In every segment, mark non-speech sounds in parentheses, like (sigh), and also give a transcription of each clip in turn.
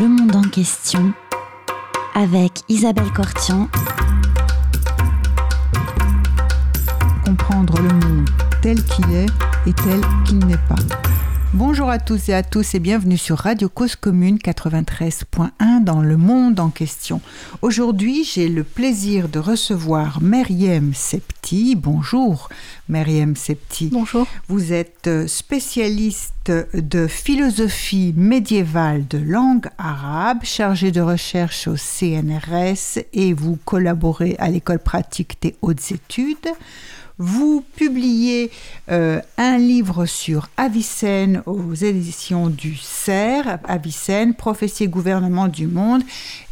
Le monde en question avec Isabelle Cortian. Comprendre le monde tel qu'il est et tel qu'il n'est pas. Bonjour à tous et à tous et bienvenue sur Radio Cause Commune 93.1 dans le monde en question. Aujourd'hui, j'ai le plaisir de recevoir Meriem Septi. Bonjour Meriem Septi. Bonjour. Vous êtes euh, spécialiste de philosophie médiévale de langue arabe, chargée de recherche au CNRS et vous collaborez à l'école pratique des hautes études. Vous publiez euh, un livre sur Avicenne aux éditions du CERF, Avicenne, prophétie et gouvernement du monde.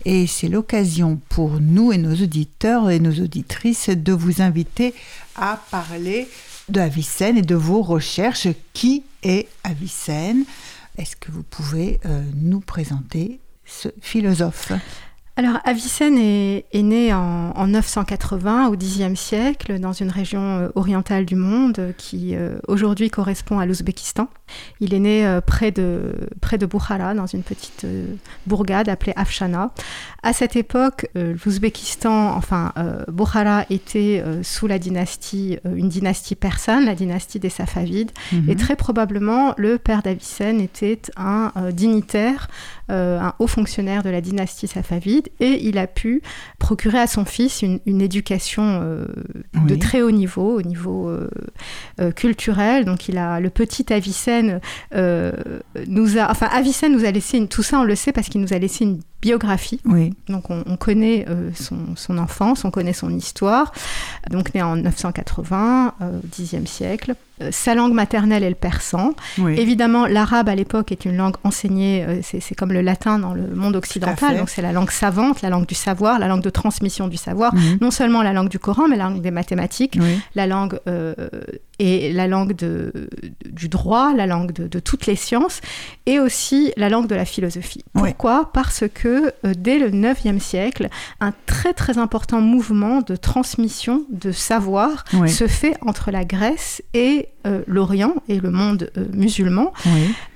Et c'est l'occasion pour nous et nos auditeurs et nos auditrices de vous inviter à parler d'Avicenne et de vos recherches. Qui est Avicenne? Est-ce que vous pouvez euh, nous présenter ce philosophe? Alors, Avicenne est, né en, 980, au Xe siècle, dans une région euh, orientale du monde qui euh, aujourd'hui correspond à l'Ouzbékistan. Il est né euh, près, de, près de Bukhara, dans une petite bourgade appelée Afshana. À cette époque, l'Ouzbékistan, enfin, Bukhara était sous la dynastie, une dynastie persane, la dynastie des Safavides. Mhm. Et très probablement, le père d'Avicenne était un dignitaire, un haut fonctionnaire de la dynastie Safavide et il a pu procurer à son fils une, éducation euh, de très haut niveau, au niveau euh, euh, culturel. Donc il a le petit Avicenne nous a, enfin Avicenne nous a laissé une, tout ça on le sait parce qu'il nous a laissé une biographie. Oui. Donc on, connaît son, enfance, on connaît son histoire. Donc né en 980, au Xe siècle. sa langue maternelle est le persan. Évidemment, l'arabe à l'époque est une langue enseignée, c'est comme le latin dans le monde occidental, donc c'est la langue savante la langue du savoir, la langue de transmission du savoir, mhm. non seulement la langue du Coran, mais la langue des mathématiques, la langue euh, et la langue de, du droit, la langue de, toutes les sciences, et aussi la langue de la philosophie. Pourquoi? Parce que euh, dès le 9e siècle, un très très important mouvement de transmission de savoir se fait entre la Grèce et euh, l'Orient et le monde musulman.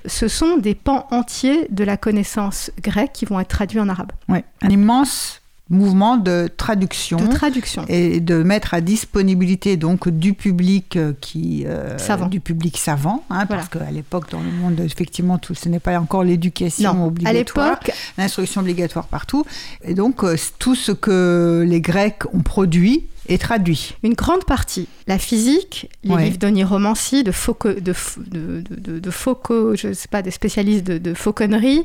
Ce sont des pans entiers de la connaissance grecque qui vont être traduits en arabe. Un immense mouvement de traduction, de traduction. et de mettre à disponibilité donc du public euh, qui euh, savant. du public savant hein, parce qu'à l'époque dans le monde effectivement tout ce n'est pas encore l'éducation obligatoire. l'instruction obligatoire partout. Et donc euh, tout ce que les Grecs ont produit est traduit. Une grande partie. La physique, les livres d'oniromancie, de, Foucault, de, de, de, Foucault, je sais pas, des spécialistes de, fauconnerie,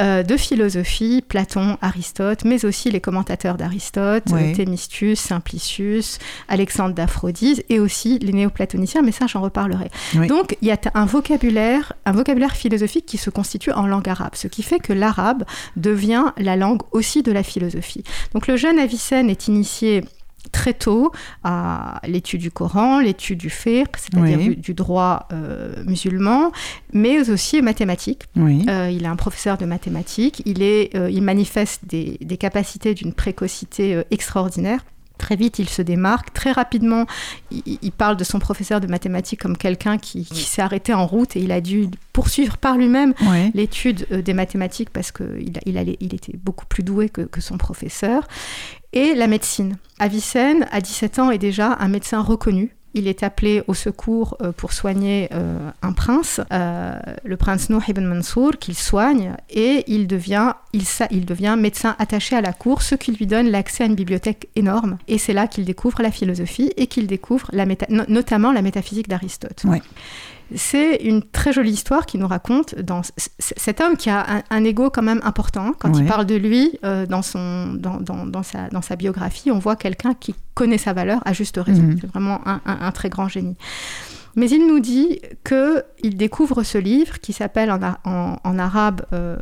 euh, de philosophie, Platon, Aristote, mais aussi les commentateurs d'Aristote, Thémistius, Simplicius, Alexandre d'Aphrodise, et aussi les néoplatoniciens, mais ça j'en reparlerai. Donc il y a un vocabulaire, un vocabulaire philosophique qui se constitue en langue arabe, ce qui fait que l'arabe devient la langue aussi de la philosophie. Donc le jeune Avicenne est initié très tôt à l'étude du Coran, l'étude du fiqh, c'est-à-dire du, droit euh, musulman, mais aussi mathématiques. Euh, il est un professeur de mathématiques. Il, est, euh, il manifeste des, des capacités d'une précocité extraordinaire. Très vite, il se démarque. Très rapidement, il, parle de son professeur de mathématiques comme quelqu'un qui, s'est arrêté en route et il a dû poursuivre par lui-même l'étude des mathématiques parce qu'il il, il était beaucoup plus doué que, que son professeur et la médecine. Avicenne, à 17 ans, est déjà un médecin reconnu. Il est appelé au secours euh, pour soigner euh, un prince, euh, le prince Nuh ibn Mansour, qu'il soigne, et il devient, il, devient médecin attaché à la cour, ce qui lui donne l'accès à une bibliothèque énorme. Et c'est là qu'il découvre la philosophie et qu'il découvre notamment la métaphysique d'Aristote. C'est une très jolie histoire qui nous raconte dans cet homme qui a un, ego quand même important. Quand il parle de lui euh, dans, son, dans, dans, dans, sa, dans sa biographie, on voit quelqu'un qui connaît sa valeur à juste raison. Mhm. C'est vraiment un, un, très grand génie. Mais il nous dit qu'il découvre ce livre qui s'appelle en, en, en, arabe euh,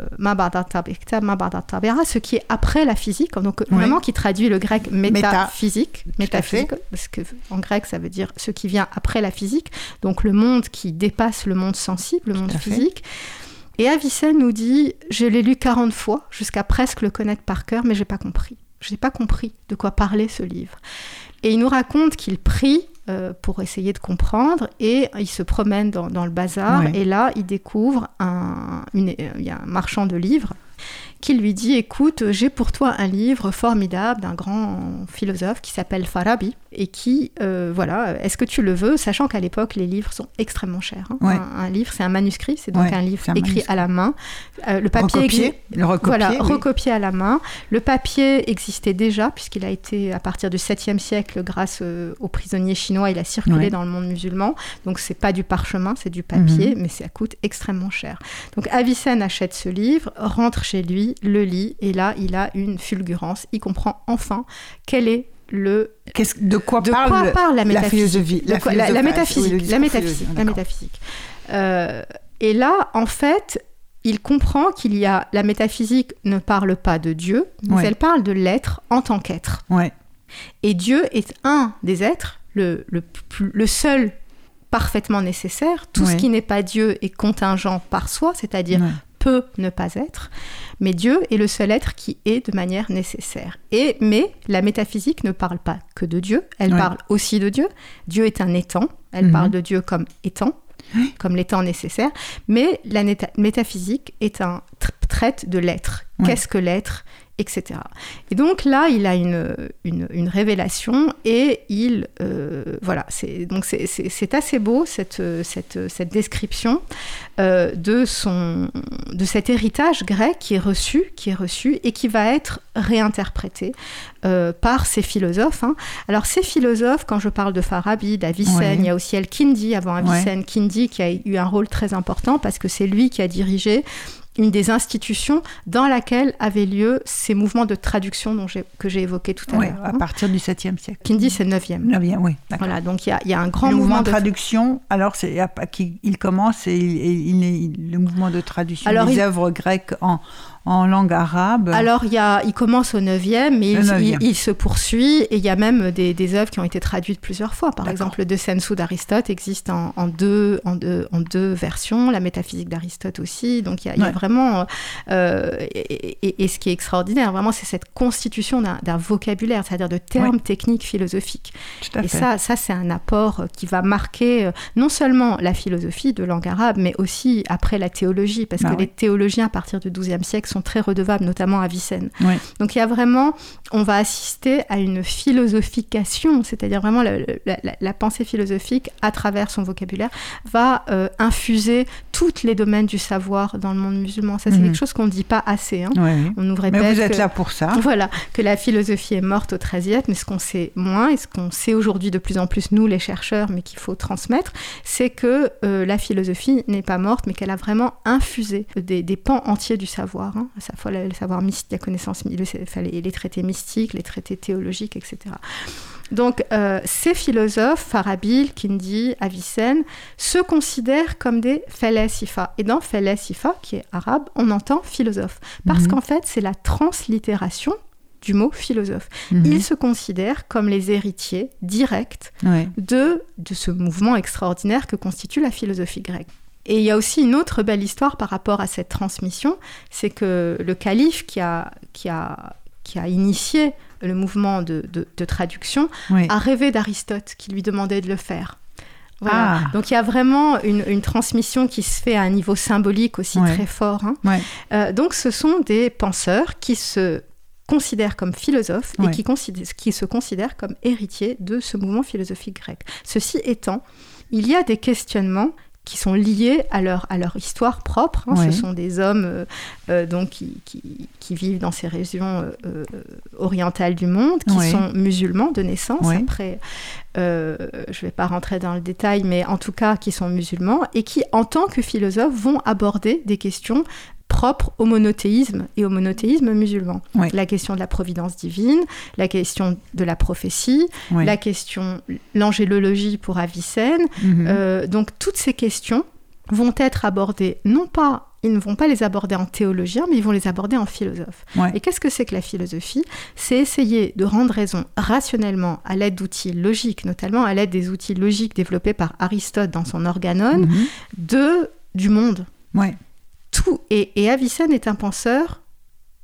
ce qui est après la physique, donc vraiment qui traduit le grec métaphysique, métaphysique parce que en grec ça veut dire ce qui vient après la physique, donc le monde qui dépasse le monde sensible, le monde physique. Et Avicenne nous dit Je l'ai lu 40 fois, jusqu'à presque le connaître par cœur, mais j'ai pas compris. Je n'ai pas compris de quoi parlait ce livre. Et il nous raconte qu'il prie euh, pour essayer de comprendre. Et il se promène dans, le bazar. Et là, il découvre un, une, il y a un marchand de livres qui lui dit écoute, j'ai pour toi un livre formidable d'un grand philosophe qui s'appelle Farabi et qui, euh, voilà, est-ce que tu le veux, sachant qu'à l'époque les livres sont extrêmement chers. Hein. Un, livre, c'est un manuscrit, c'est donc un livre écrit à la main. Euh, le papier, recopié, le recopié, voilà, recopié à la main. Le papier existait déjà puisqu'il a été à partir du 7e siècle grâce euh, aux prisonniers chinois, il a circulé dans le monde musulman. Donc c'est pas du parchemin, c'est du papier, mhm. mais ça coûte extrêmement cher. Donc Avicenne achète ce livre, rentre chez lui, le lit, et là il a une fulgurance. Il comprend enfin quel est le de quoi, parle, la, métaphysique, la, métaphysique, la métaphysique, la métaphysique. et là, en fait, il comprend qu'il y a la métaphysique ne parle pas de Dieu, mais elle parle de l'être en tant qu'être. Ouais. Et Dieu est un des êtres, le, le, le seul parfaitement nécessaire. Tout ce qui n'est pas Dieu est contingent par soi, c'est-à-dire peut ne pas être. Mais Dieu est le seul être qui est de manière nécessaire. Et mais la métaphysique ne parle pas que de Dieu, elle parle aussi de Dieu. Dieu est un étant, elle mhm. parle de Dieu comme étant, comme l'étant nécessaire. Mais la métaphysique est un traite de l'être. Qu'est-ce que l'être? Etc. Et donc là, il a une, une, révélation et il, euh, voilà, c'est donc c'est assez beau cette, cette, cette description euh, de son de cet héritage grec qui est reçu, qui est reçu et qui va être réinterprété euh, par ces philosophes. Hein. Alors ces philosophes, quand je parle de Farabi, d'Avicenne, il y a aussi El-Kindi avant Avicenne, Kindi qui a eu un rôle très important parce que c'est lui qui a dirigé une des institutions dans laquelle avaient lieu ces mouvements de traduction dont que j'ai évoqués tout à l'heure. à partir du 7e siècle. Kindi, c'est le 9e. 9e, oui. Voilà, donc il y, a un grand le mouvement, de traduction. Alors, c'est, il commence et il, le mouvement de traduction alors, des œuvres grecques en, en langue arabe. Alors, il, y a, il commence au 9e, mais il, se poursuit, et il y a même des, des, œuvres qui ont été traduites plusieurs fois. Par exemple, le De Sensu d'Aristote existe en, en, deux, en, deux, en deux versions, la métaphysique d'Aristote aussi. Donc, il y a, il y a vraiment... Euh, et, et, ce qui est extraordinaire, vraiment, c'est cette constitution d'un vocabulaire, c'est-à-dire de termes techniques philosophiques. et ça, ça c'est un apport qui va marquer euh, non seulement la philosophie de langue arabe, mais aussi après la théologie, parce bah que les théologiens, à partir du XIIe siècle, sont très redevables, notamment à Vicenne. Donc il y a vraiment, on va assister à une philosophication, c'est-à-dire vraiment la, pensée philosophique à travers son vocabulaire va euh, infuser tous les domaines du savoir dans le monde musulman. Ça, c'est mhm. quelque chose qu'on ne dit pas assez. Hein. On nous répète mais vous êtes là pour ça. Voilà, que la philosophie est morte au XIIIe, mais ce qu'on sait moins et ce qu'on sait aujourd'hui de plus en plus, nous les chercheurs, mais qu'il faut transmettre, c'est que euh, la philosophie n'est pas morte, mais qu'elle a vraiment infusé des, des pans entiers du savoir. Hein à sa fois le savoir mystique, la connaissance, les traités mystiques, les traités théologiques, etc. Donc, euh, ces philosophes, Farabil, Kindi, Avicenne, se considèrent comme des felesifa. Et dans felesifa, qui est arabe, on entend philosophe. Parce mhm. qu'en fait, c'est la translittération du mot philosophe. Mhm. Ils se considèrent comme les héritiers directs de, de ce mouvement extraordinaire que constitue la philosophie grecque. Et il y a aussi une autre belle histoire par rapport à cette transmission, c'est que le calife qui a, qui a, qui a initié le mouvement de, de, traduction a rêvé d'Aristote qui lui demandait de le faire. Voilà. Ah. Donc il y a vraiment une, une, transmission qui se fait à un niveau symbolique aussi très fort. Hein. Euh, donc ce sont des penseurs qui se considèrent comme philosophes et qui, qui se considèrent comme héritiers de ce mouvement philosophique grec. Ceci étant, il y a des questionnements qui sont liés à leur, à leur histoire propre. Hein. Ce sont des hommes euh, euh, donc, qui, qui, vivent dans ces régions euh, orientales du monde, qui sont musulmans de naissance. Après, je ne vais pas rentrer dans le détail, mais en tout cas qui sont musulmans et qui, en tant que philosophes, vont aborder des questions propre au monothéisme et au monothéisme musulman. La question de la providence divine, la question de la prophétie, la question, l'angélologie pour Avicenne. Mhm. Euh, donc toutes ces questions vont être abordées, non pas ils ne vont pas les aborder en théologien, mais ils vont les aborder en philosophe. Et qu'est-ce que c'est que la philosophie? C'est essayer de rendre raison rationnellement à l'aide d'outils logiques, notamment à l'aide des outils logiques développés par Aristote dans son Organon, mhm. de, du monde. Ouais tout. Et, et Avicenne est un penseur,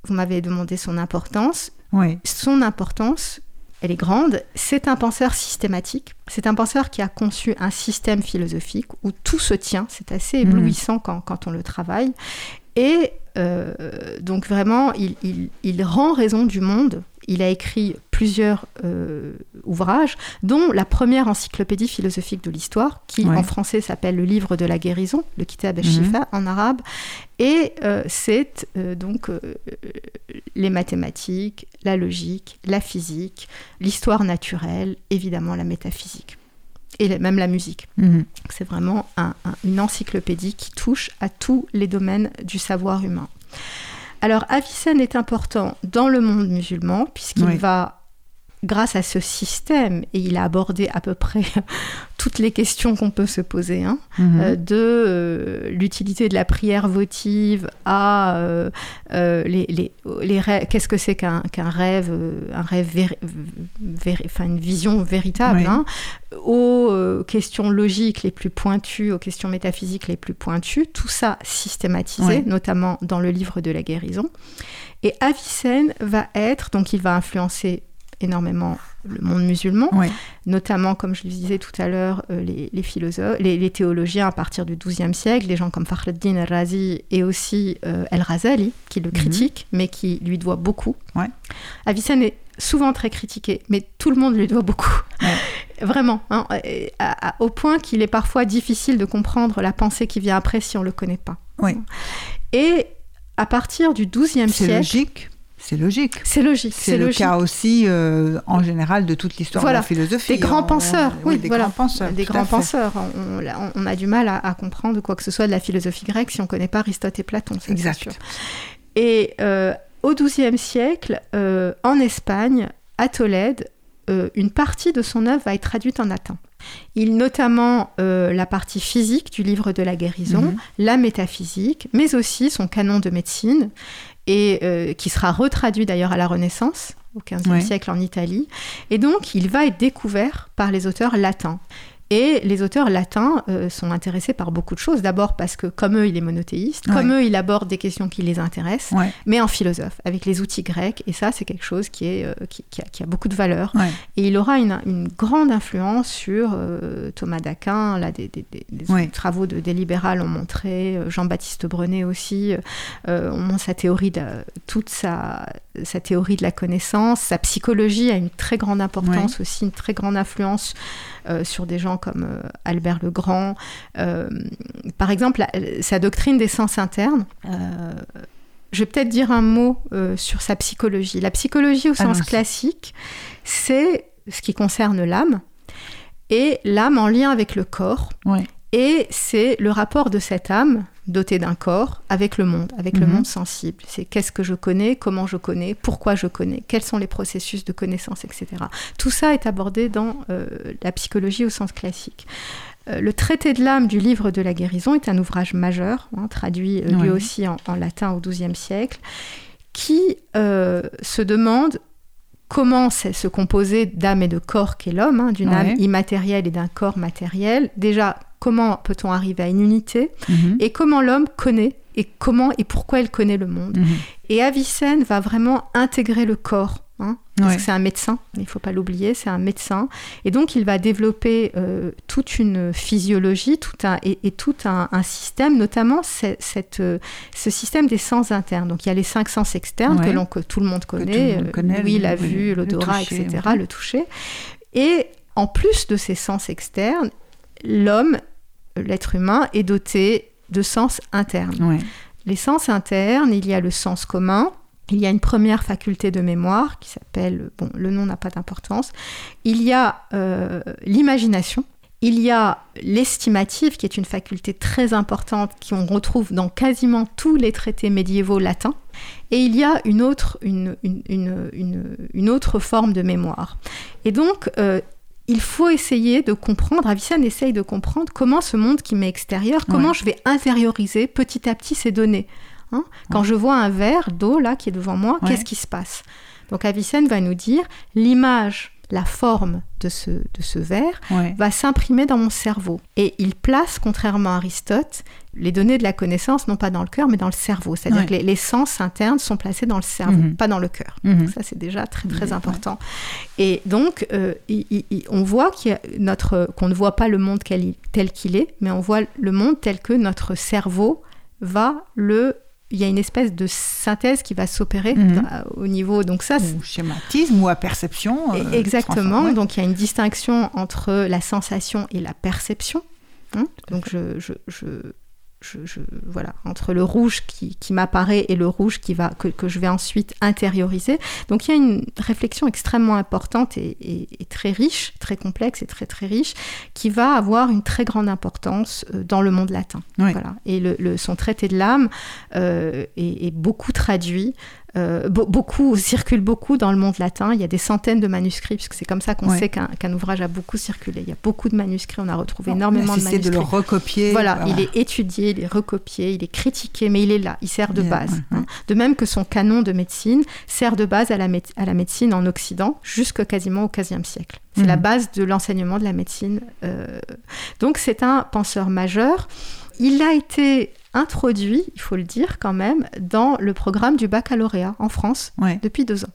vous m'avez demandé son importance. Oui. Son importance, elle est grande. C'est un penseur systématique. C'est un penseur qui a conçu un système philosophique où tout se tient. C'est assez éblouissant quand, quand, on le travaille. Et donc vraiment, il, rend raison du monde. Il a écrit plusieurs ouvrages, dont la première encyclopédie philosophique de l'histoire, qui en français s'appelle Le Livre de la guérison, le Kitab al-Shifa mhm. en arabe. Et c'est donc les mathématiques, la logique, la physique, l'histoire naturelle, évidemment la métaphysique et même la musique. Mhm. C'est vraiment une encyclopédie qui touche à tous les domaines du savoir humain. Alors Avicenne est important dans le monde musulman puisqu'il va grâce à ce système, et il a abordé à peu près (laughs) toutes les questions qu'on peut se poser, hein, mhm. euh, de euh, l'utilité de la prière votive à euh, les, les, les qu'est-ce que c'est qu'un rêve, un rêve, enfin une vision véritable, hein, aux questions logiques les plus pointues, aux questions métaphysiques les plus pointues, tout ça systématisé, notamment dans le livre de la guérison. Et Avicenne va être, donc il va influencer énormément le monde musulman, notamment, comme je le disais tout à l'heure, euh, les, philosophes, les, théologiens à partir du XIIe siècle, des gens comme Fakhreddin al-Razi et aussi euh, El-Razali, qui le mhm. critique, mais qui lui doit beaucoup. Ouais. Avicenne est souvent très critiqué, mais tout le monde lui doit beaucoup. (laughs) Vraiment, hein, au point qu'il est parfois difficile de comprendre la pensée qui vient après si on ne le connaît pas. Et à partir du XIIe siècle... C'est logique c'est logique. C'est logique. C'est le cas aussi, euh, en général, de toute l'histoire de la philosophie. Des grands penseurs, oui, des grands penseurs. Des grands penseurs. On, a du mal à, comprendre quoi que ce soit de la philosophie grecque si on ne connaît pas Aristote et Platon. Exact. Et euh, au XIIe siècle, euh, en Espagne, à Tolède, une partie de son œuvre va être traduite en latin. Il notamment la partie physique du livre de la guérison, mhm. la métaphysique, mais aussi son canon de médecine et euh, qui sera retraduit d'ailleurs à la Renaissance au XVe siècle en Italie. Et donc, il va être découvert par les auteurs latins. Et les auteurs latins euh, sont intéressés par beaucoup de choses. D'abord parce que, comme eux, il est monothéiste. Comme eux, il aborde des questions qui les intéressent, mais en philosophe, avec les outils grecs. Et ça, c'est quelque chose qui, est, euh, qui, a, beaucoup de valeur. Et il aura une, grande influence sur euh, Thomas d'Aquin. Là, des, travaux de, des libérales ont montré, Jean-Baptiste Brenet aussi. on montre sa théorie, de, toute sa, sa théorie de la connaissance. Sa psychologie a une très grande importance aussi, une très grande influence euh, sur des gens comme euh, Albert le Grand. Euh, par exemple, sa doctrine des sens internes. je vais peut-être dire un mot sur sa psychologie. La psychologie au sens classique, c'est ce qui concerne l'âme, et l'âme en lien avec le corps. Et c'est le rapport de cette âme dotée d'un corps avec le monde, avec le mhm. monde sensible. C'est qu'est-ce que je connais, comment je connais, pourquoi je connais, quels sont les processus de connaissance, etc. Tout ça est abordé dans euh, la psychologie au sens classique. Euh, le traité de l'âme du livre de la guérison est un ouvrage majeur, hein, traduit euh, lui aussi en, latin au XIIe siècle, qui se demande comment c'est se composer d'âme et de corps qu'est l'homme, hein, d'une âme immatérielle et d'un corps matériel. Déjà, comment peut-on arriver à une unité mhm. et comment l'homme connaît et comment et pourquoi il connaît le monde. Mhm. Et Avicenne va vraiment intégrer le corps. Hein, parce que c'est un médecin, il ne faut pas l'oublier, c'est un médecin. Et donc, il va développer euh, toute une physiologie tout un, et, tout un, système, notamment cette, euh, ce système des sens internes. Donc, il y a les cinq sens externes que, que, tout le monde connaît, euh, oui, la vue, l'odorat, etc., le toucher. Et en plus de ces sens externes, l'homme, l'être humain, est doté de sens internes. Les sens internes, il y a le sens commun, il y a une première faculté de mémoire qui s'appelle, bon, le nom n'a pas d'importance, il y a euh, l'imagination, il y a l'estimative, qui est une faculté très importante qu'on retrouve dans quasiment tous les traités médiévaux latins. Et il y a une autre, une, une, autre forme de mémoire. Et donc, euh, il faut essayer de comprendre, Avicenne essaye de comprendre comment ce monde qui m'est extérieur, comment je vais intérioriser petit à petit ces données. Hein. Quand je vois un verre d'eau là qui est devant moi, qu'est-ce qui se passe? Donc Avicenne va nous dire l'image, la forme de ce, de ce verre va s'imprimer dans mon cerveau. Et il place, contrairement à Aristote, les données de la connaissance non pas dans le cœur mais dans le cerveau. C'est-à-dire que les, sens internes sont placés dans le cerveau, mhm. pas dans le cœur. Mhm. Ça c'est déjà très très important. Et donc euh, on voit qu'on ne voit pas le monde tel qu'il est, mais on voit le monde tel que notre cerveau va le il y a une espèce de synthèse qui va s'opérer mhm. au niveau donc ça ou schématisme ou à perception exactement donc il y a une distinction entre la sensation et la perception hein. donc je, je, je, voilà, entre le rouge qui, m'apparaît et le rouge qui va, que, je vais ensuite intérioriser. Donc il y a une réflexion extrêmement importante et, très riche, très complexe et très très riche, qui va avoir une très grande importance euh, dans le monde latin. Voilà. Et le, son traité de l'âme euh, est, beaucoup traduit euh, beaucoup circulent beaucoup dans le monde latin. Il y a des centaines de manuscrits, puisque c'est comme ça qu'on sait qu'un ouvrage a beaucoup circulé. Il y a beaucoup de manuscrits, on a retrouvé énormément de manuscrits. de le recopier. Voilà, il est étudié, il est recopié, il est critiqué, mais il est là, il sert de base. Hein. De même que son canon de médecine sert de base à la, à la médecine en Occident jusqu'à quasiment au XVe siècle. C'est la mhm. base de l'enseignement de la médecine. Euh. Donc c'est un penseur majeur. Il a été introduit, il faut le dire quand même, dans le programme du baccalauréat en France depuis deux ans.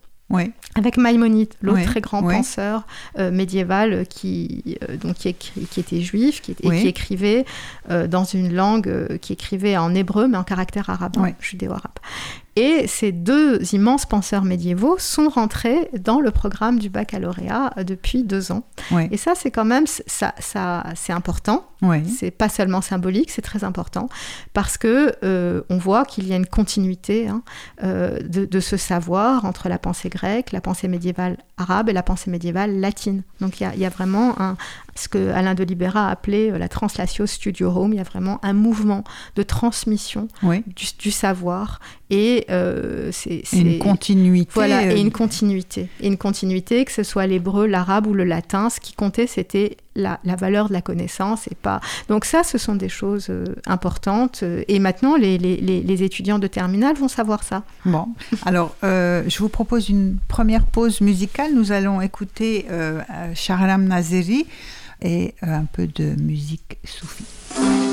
Avec Maïmonide, l'autre très grand penseur euh, médiéval qui, euh, donc qui, qui, était juif qui, et qui écrivait euh, dans une langue qui écrivait en hébreu mais en caractère arabe, judéo-arabe. Et ces deux immenses penseurs médiévaux sont rentrés dans le programme du baccalauréat depuis deux ans. Et ça, c'est quand même, ça, ça, c'est important. C'est pas seulement symbolique, c'est très important parce que euh, on voit qu'il y a une continuité hein, euh, de, ce savoir entre la pensée grecque, la pensée médiévale arabe et la pensée médiévale latine. Donc il y, y a, vraiment un, ce que Alain de Libera a appelé euh, la translatio studio home. Il y a vraiment un mouvement de transmission du, savoir et euh, c'est une continuité. Voilà, et euh, une continuité. Et une continuité, que ce soit l'hébreu, l'arabe ou le latin, ce qui comptait, c'était la, valeur de la connaissance et pas. Donc ça, ce sont des choses importantes. Et maintenant, les, les, les, étudiants de terminale vont savoir ça. Bon, (laughs) alors je vous propose une première pause musicale. Nous allons écouter Charlam Nazeri et un peu de musique soufie.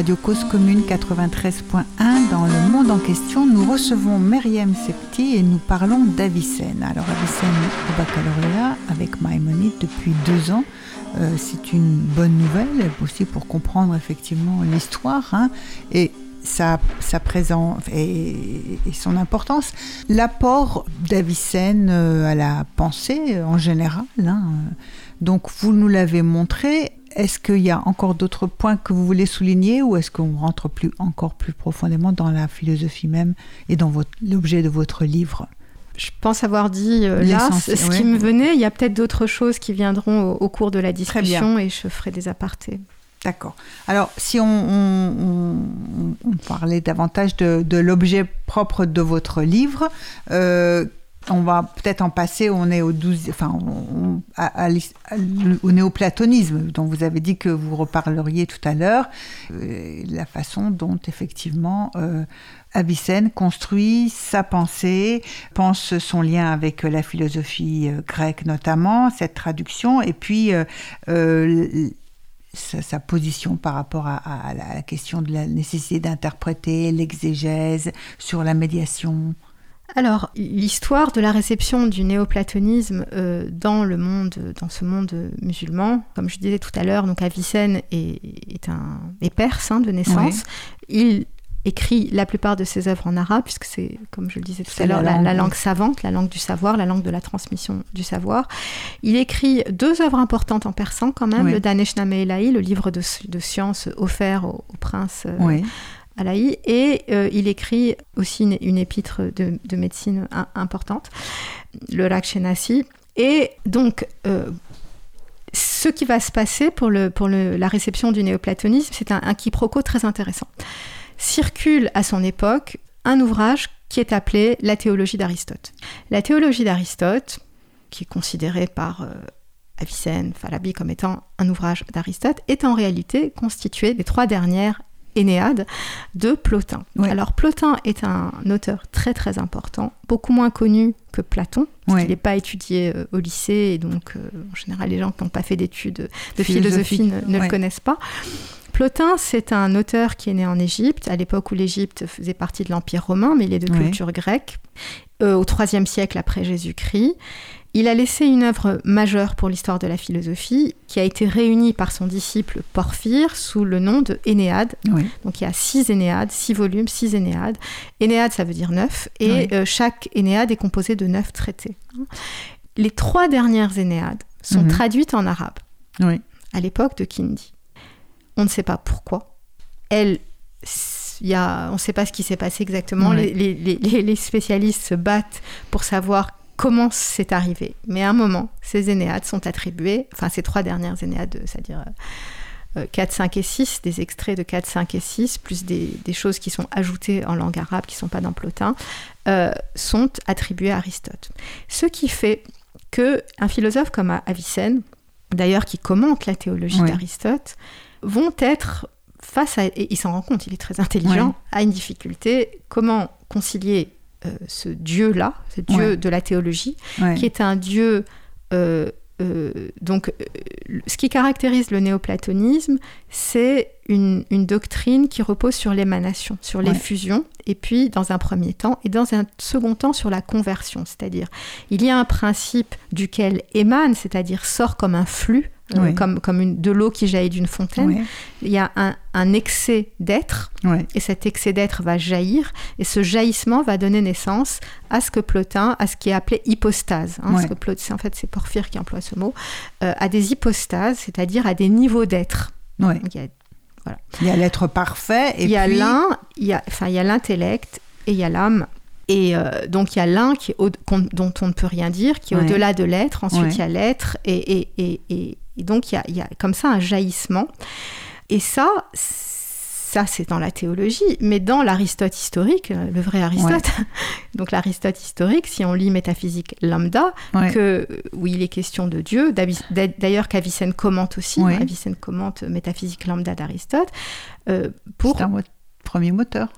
Radio Cause Commune 93.1. Dans le monde en question, nous recevons Myriam Septi et nous parlons d'Avicenne. Alors Avicenne au baccalauréat avec Maïmonide depuis deux ans. Euh, c'est une bonne nouvelle aussi pour comprendre effectivement l'histoire hein, et sa, sa présence et, son importance. L'apport d'Avicenne euh, à la pensée en général. Hein. donc vous nous l'avez montré. Est-ce qu'il y a encore d'autres points que vous voulez souligner ou est-ce qu'on rentre plus, encore plus profondément dans la philosophie même et dans l'objet de votre livre? Je pense avoir dit euh, là ce qui me venait. Il y a peut-être d'autres choses qui viendront au, cours de la discussion et je ferai des apartés. D'accord. Alors, si on, parlait davantage de, l'objet propre de votre livre, euh, on va peut-être en passer, on est au 12, enfin, néoplatonisme, dont vous avez dit que vous reparleriez tout à l'heure, euh, la façon dont effectivement euh, Avicenne construit sa pensée, pense son lien avec la philosophie euh, grecque notamment, cette traduction, et puis sa, position par rapport à la question de la nécessité d'interpréter l'exégèse sur la médiation. Alors, l'histoire de la réception du néoplatonisme euh, dans le monde, dans ce monde musulman, comme je disais tout à l'heure, donc Avicenne est, un perse hein, de naissance. Il écrit la plupart de ses œuvres en arabe, puisque c'est, comme je le disais tout à l'heure, la, langue savante, la langue du savoir, la langue de la transmission du savoir. Il écrit deux œuvres importantes en persan quand même, le Daneshname Elahi, le livre de, sciences offert au, prince. Euh, et euh, il écrit aussi une, épître de, médecine importante, le Rakshenasi. Et donc, euh, ce qui va se passer pour, le, pour le, la réception du néoplatonisme, c'est un, quiproquo très intéressant. Circule à son époque un ouvrage qui est appelé La théologie d'Aristote. La théologie d'Aristote, qui est considérée par euh, Avicenne, Falabi comme étant un ouvrage d'Aristote, est en réalité constitué des trois dernières Énéade de Plotin. Alors Plotin est un auteur très très important, beaucoup moins connu que Platon, parce qu'il n'est pas étudié euh, au lycée, et donc euh, en général les gens qui n'ont pas fait d'études de philosophie, ne, le connaissent pas. Plotin, c'est un auteur qui est né en Égypte, à l'époque où l'Égypte faisait partie de l'Empire romain, mais il est de culture grecque, euh, au IIIe siècle après Jésus-Christ. Il a laissé une œuvre majeure pour l'histoire de la philosophie qui a été réunie par son disciple Porphyre sous le nom de Énéade. Donc il y a six Énéades, six volumes, six Énéades. Énéade, ça veut dire neuf, et euh, chaque Énéade est composé de neuf traités. Les trois dernières Énéades sont mhm. traduites en arabe à l'époque de Kindi. On ne sait pas pourquoi. Y a, on ne sait pas ce qui s'est passé exactement. Les, les, les, spécialistes se battent pour savoir comment c'est arrivé. Mais à un moment, ces Énéades sont attribuées, enfin ces trois dernières Énéades, c'est-à-dire 4, euh, 5 et 6, des extraits de 4, 5 et 6, plus des, choses qui sont ajoutées en langue arabe, qui ne sont pas dans Plotin, euh, sont attribuées à Aristote. Ce qui fait que un philosophe comme Avicenne, d'ailleurs qui commente la théologie d'Aristote, vont être face à, et il s'en rend compte, il est très intelligent, à une difficulté, comment concilier euh, ce Dieu-là, ce Dieu de la théologie, qui est un Dieu... Euh, euh, donc, ce qui caractérise le néoplatonisme, c'est une, doctrine qui repose sur l'émanation, sur les fusions, et puis dans un premier temps, et dans un second temps sur la conversion. C'est-à-dire, il y a un principe duquel émane, c'est-à-dire sort comme un flux, euh, comme, comme une, de l'eau qui jaillit d'une fontaine. Il y a un, un excès d'être, et cet excès d'être va jaillir, et ce jaillissement va donner naissance à ce que Plotin, à ce qui est appelé hypostase. Hein, ce que en fait, c'est Porphyre qui emploie ce mot, euh, à des hypostases, c'est-à-dire à des niveaux d'être. Il y a, voilà. il y a l'être parfait, et il y a l'un, il y a, enfin, il y a l'intellect et il y a l'âme. Et euh, donc il y a l'un qui dont on ne peut rien dire, qui est au-delà de l'être. Ensuite il y a l'être, et, et, et, et, donc il y, a, il y, a, comme ça un jaillissement. Et ça, ça c'est dans la théologie, mais dans l'Aristote historique, euh, le vrai Aristote, (laughs) donc l'Aristote historique, si on lit Métaphysique lambda, que, où il est question de Dieu, d'ailleurs qu'Avicenne commente aussi, Avicenne commente Métaphysique lambda d'Aristote, euh, pour... C'est un premier moteur.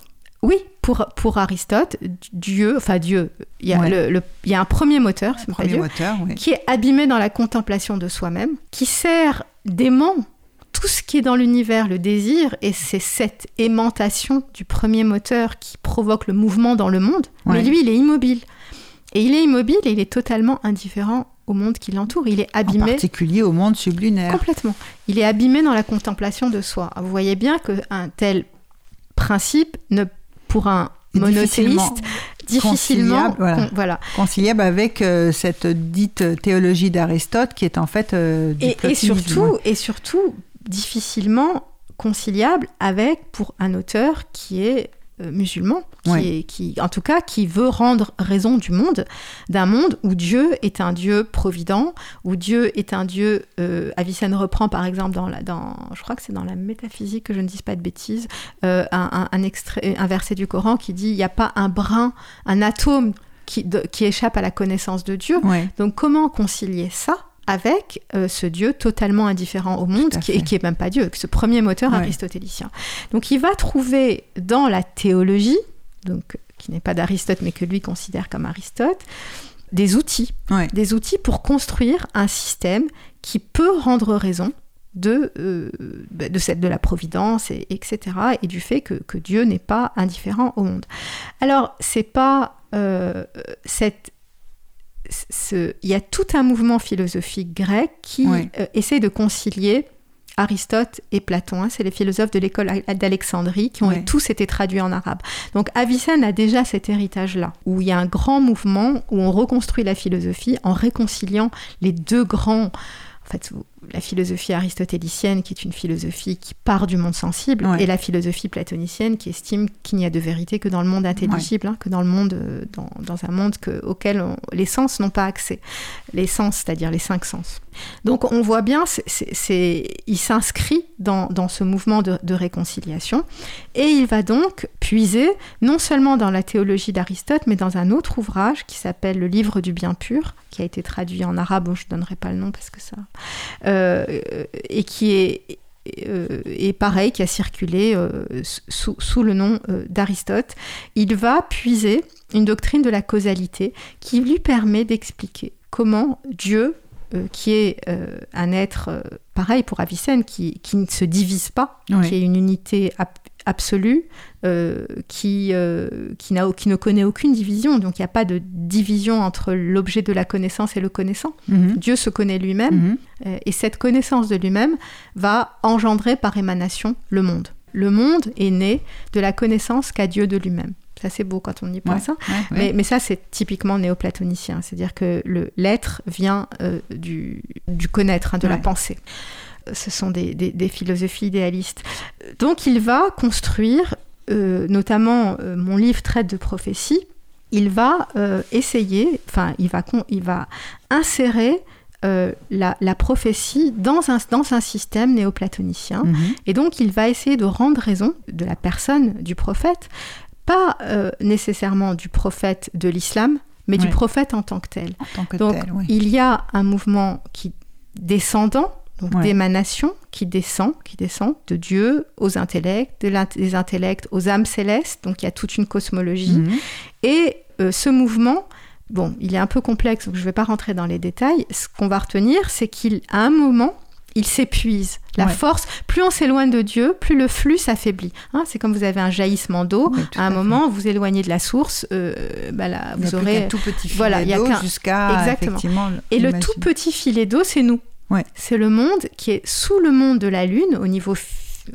Oui, pour, pour Aristote, Dieu, enfin Dieu, il y, a le, il y a un premier moteur, premier moteur qui est abîmé dans la contemplation de soi-même, qui sert d'aimant tout ce qui est dans l'univers, le désir, et c'est cette aimantation du premier moteur qui provoque le mouvement dans le monde. Mais lui, il est immobile. Et il est immobile et il est totalement indifférent au monde qui l'entoure. Il est abîmé. En particulier au monde sublunaire. Complètement. Il est abîmé dans la contemplation de soi. Vous voyez bien qu'un tel principe, ne, pour un monothéiste, difficilement, voilà. conciliable avec euh, cette dite théologie d'Aristote qui est en fait euh, du et, et surtout et surtout difficilement conciliable avec pour un auteur qui est euh, musulman, qui, qui, en tout cas, qui veut rendre raison du monde, d'un monde où Dieu est un Dieu provident, où Dieu est un Dieu. Euh, Avicenne reprend par exemple dans, la, dans, je crois que c'est dans la métaphysique que je ne dise pas de bêtises, euh, un, un, extrait, un verset du Coran qui dit il n'y a pas un brin, un atome qui, qui échappe à la connaissance de Dieu. Donc comment concilier ça avec euh, ce Dieu totalement indifférent au monde, qui, et qui est même pas Dieu, ce premier moteur aristotélicien. Donc il va trouver dans la théologie, donc qui n'est pas d'Aristote mais que lui considère comme Aristote, des outils, des outils pour construire un système qui peut rendre raison de, euh, bah, de, cette, de la providence, et, etc., et du fait que, que Dieu n'est pas indifférent au monde. Alors, c'est pas euh, cette il y a tout un mouvement philosophique grec qui euh, essaie de concilier Aristote et Platon. Hein. c'est les philosophes de l'école d'Alexandrie qui ont tous été traduits en arabe. Donc Avicenne a déjà cet héritage-là, où il y a un grand mouvement où on reconstruit la philosophie en réconciliant les deux grands en fait, la philosophie aristotélicienne, qui est une philosophie qui part du monde sensible, et la philosophie platonicienne, qui estime qu'il n'y a de vérité que dans le monde intelligible, hein, que dans le monde, euh, dans, dans un monde que, auquel les sens n'ont pas accès. Les sens, c'est-à-dire les cinq sens. Donc on voit bien, il s'inscrit dans, ce mouvement de, réconciliation, et il va donc puiser non seulement dans la théologie d'Aristote, mais dans un autre ouvrage qui s'appelle Le Livre du bien pur, qui a été traduit en arabe, je ne donnerai pas le nom parce que ça... Euh, et qui est euh, pareil, qui a circulé euh, sous, le nom d'Aristote, il va puiser une doctrine de la causalité qui lui permet d'expliquer comment Dieu, qui est un être, pareil pour Avicenne, qui, ne se divise pas, qui est une unité absolue, euh, qui, euh, qui, qui, ne connaît aucune division. Donc il n'y a pas de division entre l'objet de la connaissance et le connaissant. Mhm. Dieu se connaît lui-même, mhm. euh, et cette connaissance de lui-même va engendrer par émanation le monde. Le monde est né de la connaissance qu'a Dieu de lui-même. Ça, c'est beau quand on y pense. Hein. mais, mais, ça, c'est typiquement néoplatonicien. C'est-à-dire que l'être vient du, du, connaître, hein, de la pensée ce sont des, philosophies idéalistes. Donc il va construire, euh, notamment euh, mon livre traite de prophétie, il va euh, essayer, enfin il va, il va insérer la, prophétie dans un, dans un système néoplatonicien. Mhm. Et donc il va essayer de rendre raison de la personne du prophète, pas nécessairement du prophète de l'islam, mais du prophète en tant que tel. donc il y a un mouvement qui descendant donc d'émanation qui descend, qui descend de Dieu aux intellects, des intellects aux âmes célestes, donc il y a toute une cosmologie. Mhm. Et euh, ce mouvement, bon, il est un peu complexe, donc je ne vais pas rentrer dans les détails. Ce qu'on va retenir, c'est qu'à un moment, il s'épuise. La force, plus on s'éloigne de Dieu, plus le flux s'affaiblit. Hein, c'est comme vous avez un jaillissement d'eau. à un moment, vous éloignez de la source, euh, bah là, vous il aurez tout petit filet voilà, d'eau jusqu'à exactement. Et le tout petit filet d'eau, c'est nous. C'est le monde qui est sous le monde de la Lune au niveau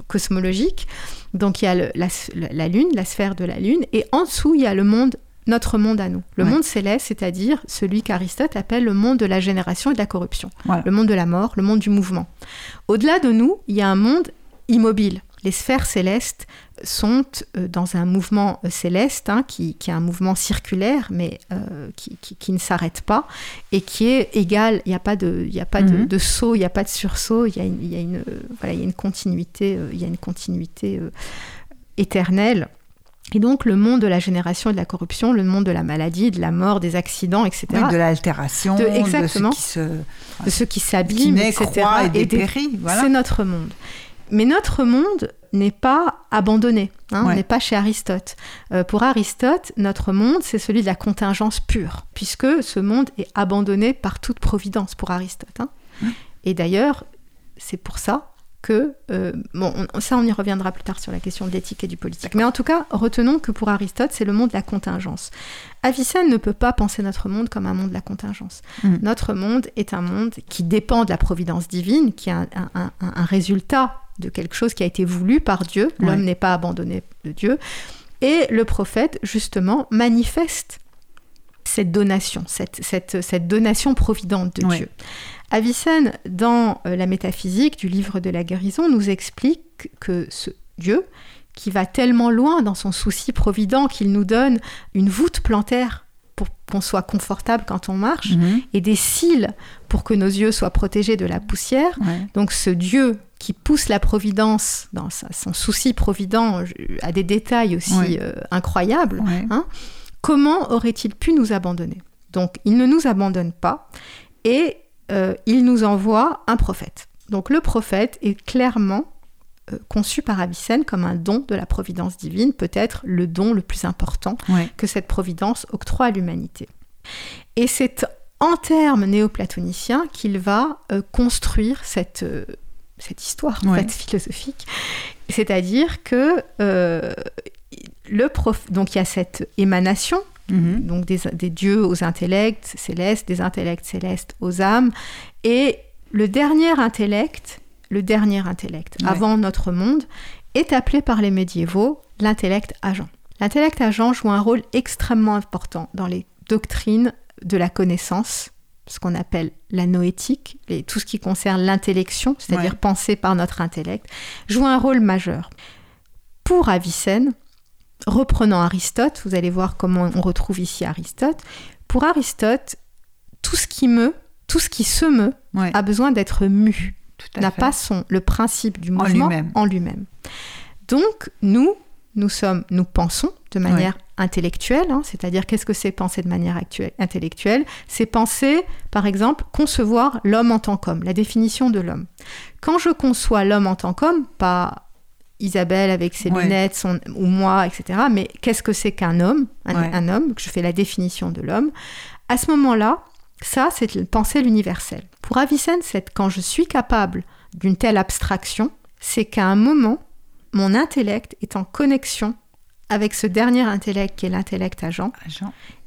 cosmologique. Donc il y a la, Lune, la sphère de la Lune, et en dessous il y a le monde, notre monde à nous. Le monde céleste, c'est-à-dire celui qu'Aristote appelle le monde de la génération et de la corruption, le monde de la mort, le monde du mouvement. Au-delà de nous, il y a un monde immobile. Les sphères célestes sont euh, dans un mouvement euh, céleste, hein, qui, est un mouvement circulaire, mais euh, qui, ne s'arrête pas, et qui est égal, il n'y a pas de, a pas de, mhm. saut, il n'y a pas de sursaut, il y a une, y a une, voilà, y a une continuité, il y a une continuité éternelle. Et donc le monde de la génération et de la corruption, le monde de la maladie, de la mort, des accidents, etc. de l'altération, de, exactement, de ce qui se, de ceux qui s'abîment, etc. Et, et voilà. C'est notre monde. Mais notre monde n'est pas abandonné, hein, on n'est pas chez Aristote. Euh, pour Aristote, notre monde, c'est celui de la contingence pure, puisque ce monde est abandonné par toute providence pour Aristote. Hein. Et d'ailleurs, c'est pour ça que, euh, bon, ça on y reviendra plus tard sur la question de l'éthique et du politique. Mais en tout cas, retenons que pour Aristote, c'est le monde de la contingence. Avicenne ne peut pas penser notre monde comme un monde de la contingence. Mm. Notre monde est un monde qui dépend de la providence divine, qui est un, un résultat de quelque chose qui a été voulu par Dieu. L'homme n'est pas abandonné de Dieu. Et le prophète, justement, manifeste cette donation, cette, cette, donation providente de Dieu. Avicenne, dans euh, la métaphysique du livre de la guérison, nous explique que ce Dieu, qui va tellement loin dans son souci provident qu'il nous donne une voûte plantaire pour qu'on soit confortable quand on marche, mhm. et des cils pour que nos yeux soient protégés de la poussière. Donc ce Dieu qui pousse la providence dans son souci provident à des détails aussi euh, incroyables, hein, comment aurait-il pu nous abandonner? Donc il ne nous abandonne pas et euh, il nous envoie un prophète. Donc le prophète est clairement euh, conçu par Avicenne comme un don de la providence divine, peut-être le don le plus important que cette providence octroie à l'humanité. Et c'est en termes néoplatoniciens qu'il va construire cette cette histoire en fait, philosophique. C'est-à-dire que euh, le prof... donc il y a cette émanation mhm. donc des, dieux aux intellects célestes, des intellects célestes aux âmes, et le dernier intellect, le dernier intellect avant notre monde, est appelé par les médiévaux l'intellect agent. L'intellect agent joue un rôle extrêmement important dans les doctrines de la connaissance ce qu'on appelle la noétique, et tout ce qui concerne l'intellection, c'est-à-dire penser par notre intellect, joue un rôle majeur. Pour Avicenne, reprenant Aristote, vous allez voir comment on retrouve ici Aristote, pour Aristote, tout ce qui meut, tout ce qui se meut, a besoin d'être mu, n'a pas son, le principe du mouvement en lui-même. Donc, nous, nous sommes, nous pensons de manière intellectuelle, hein, c'est-à-dire qu'est-ce que c'est penser de manière intellectuelle? C'est penser, par exemple, concevoir l'homme en tant qu'homme, la définition de l'homme. Quand je conçois l'homme en tant qu'homme, pas Isabelle avec ses lunettes son, ou moi, etc., mais qu'est-ce que c'est qu'un homme, un, homme, que je fais la définition de l'homme, à ce moment-là, ça, c'est penser l'universel. Pour Avicenne, c'est quand je suis capable d'une telle abstraction, c'est qu'à un moment, mon intellect est en connexion avec ce dernier intellect qui est l'intellect agent,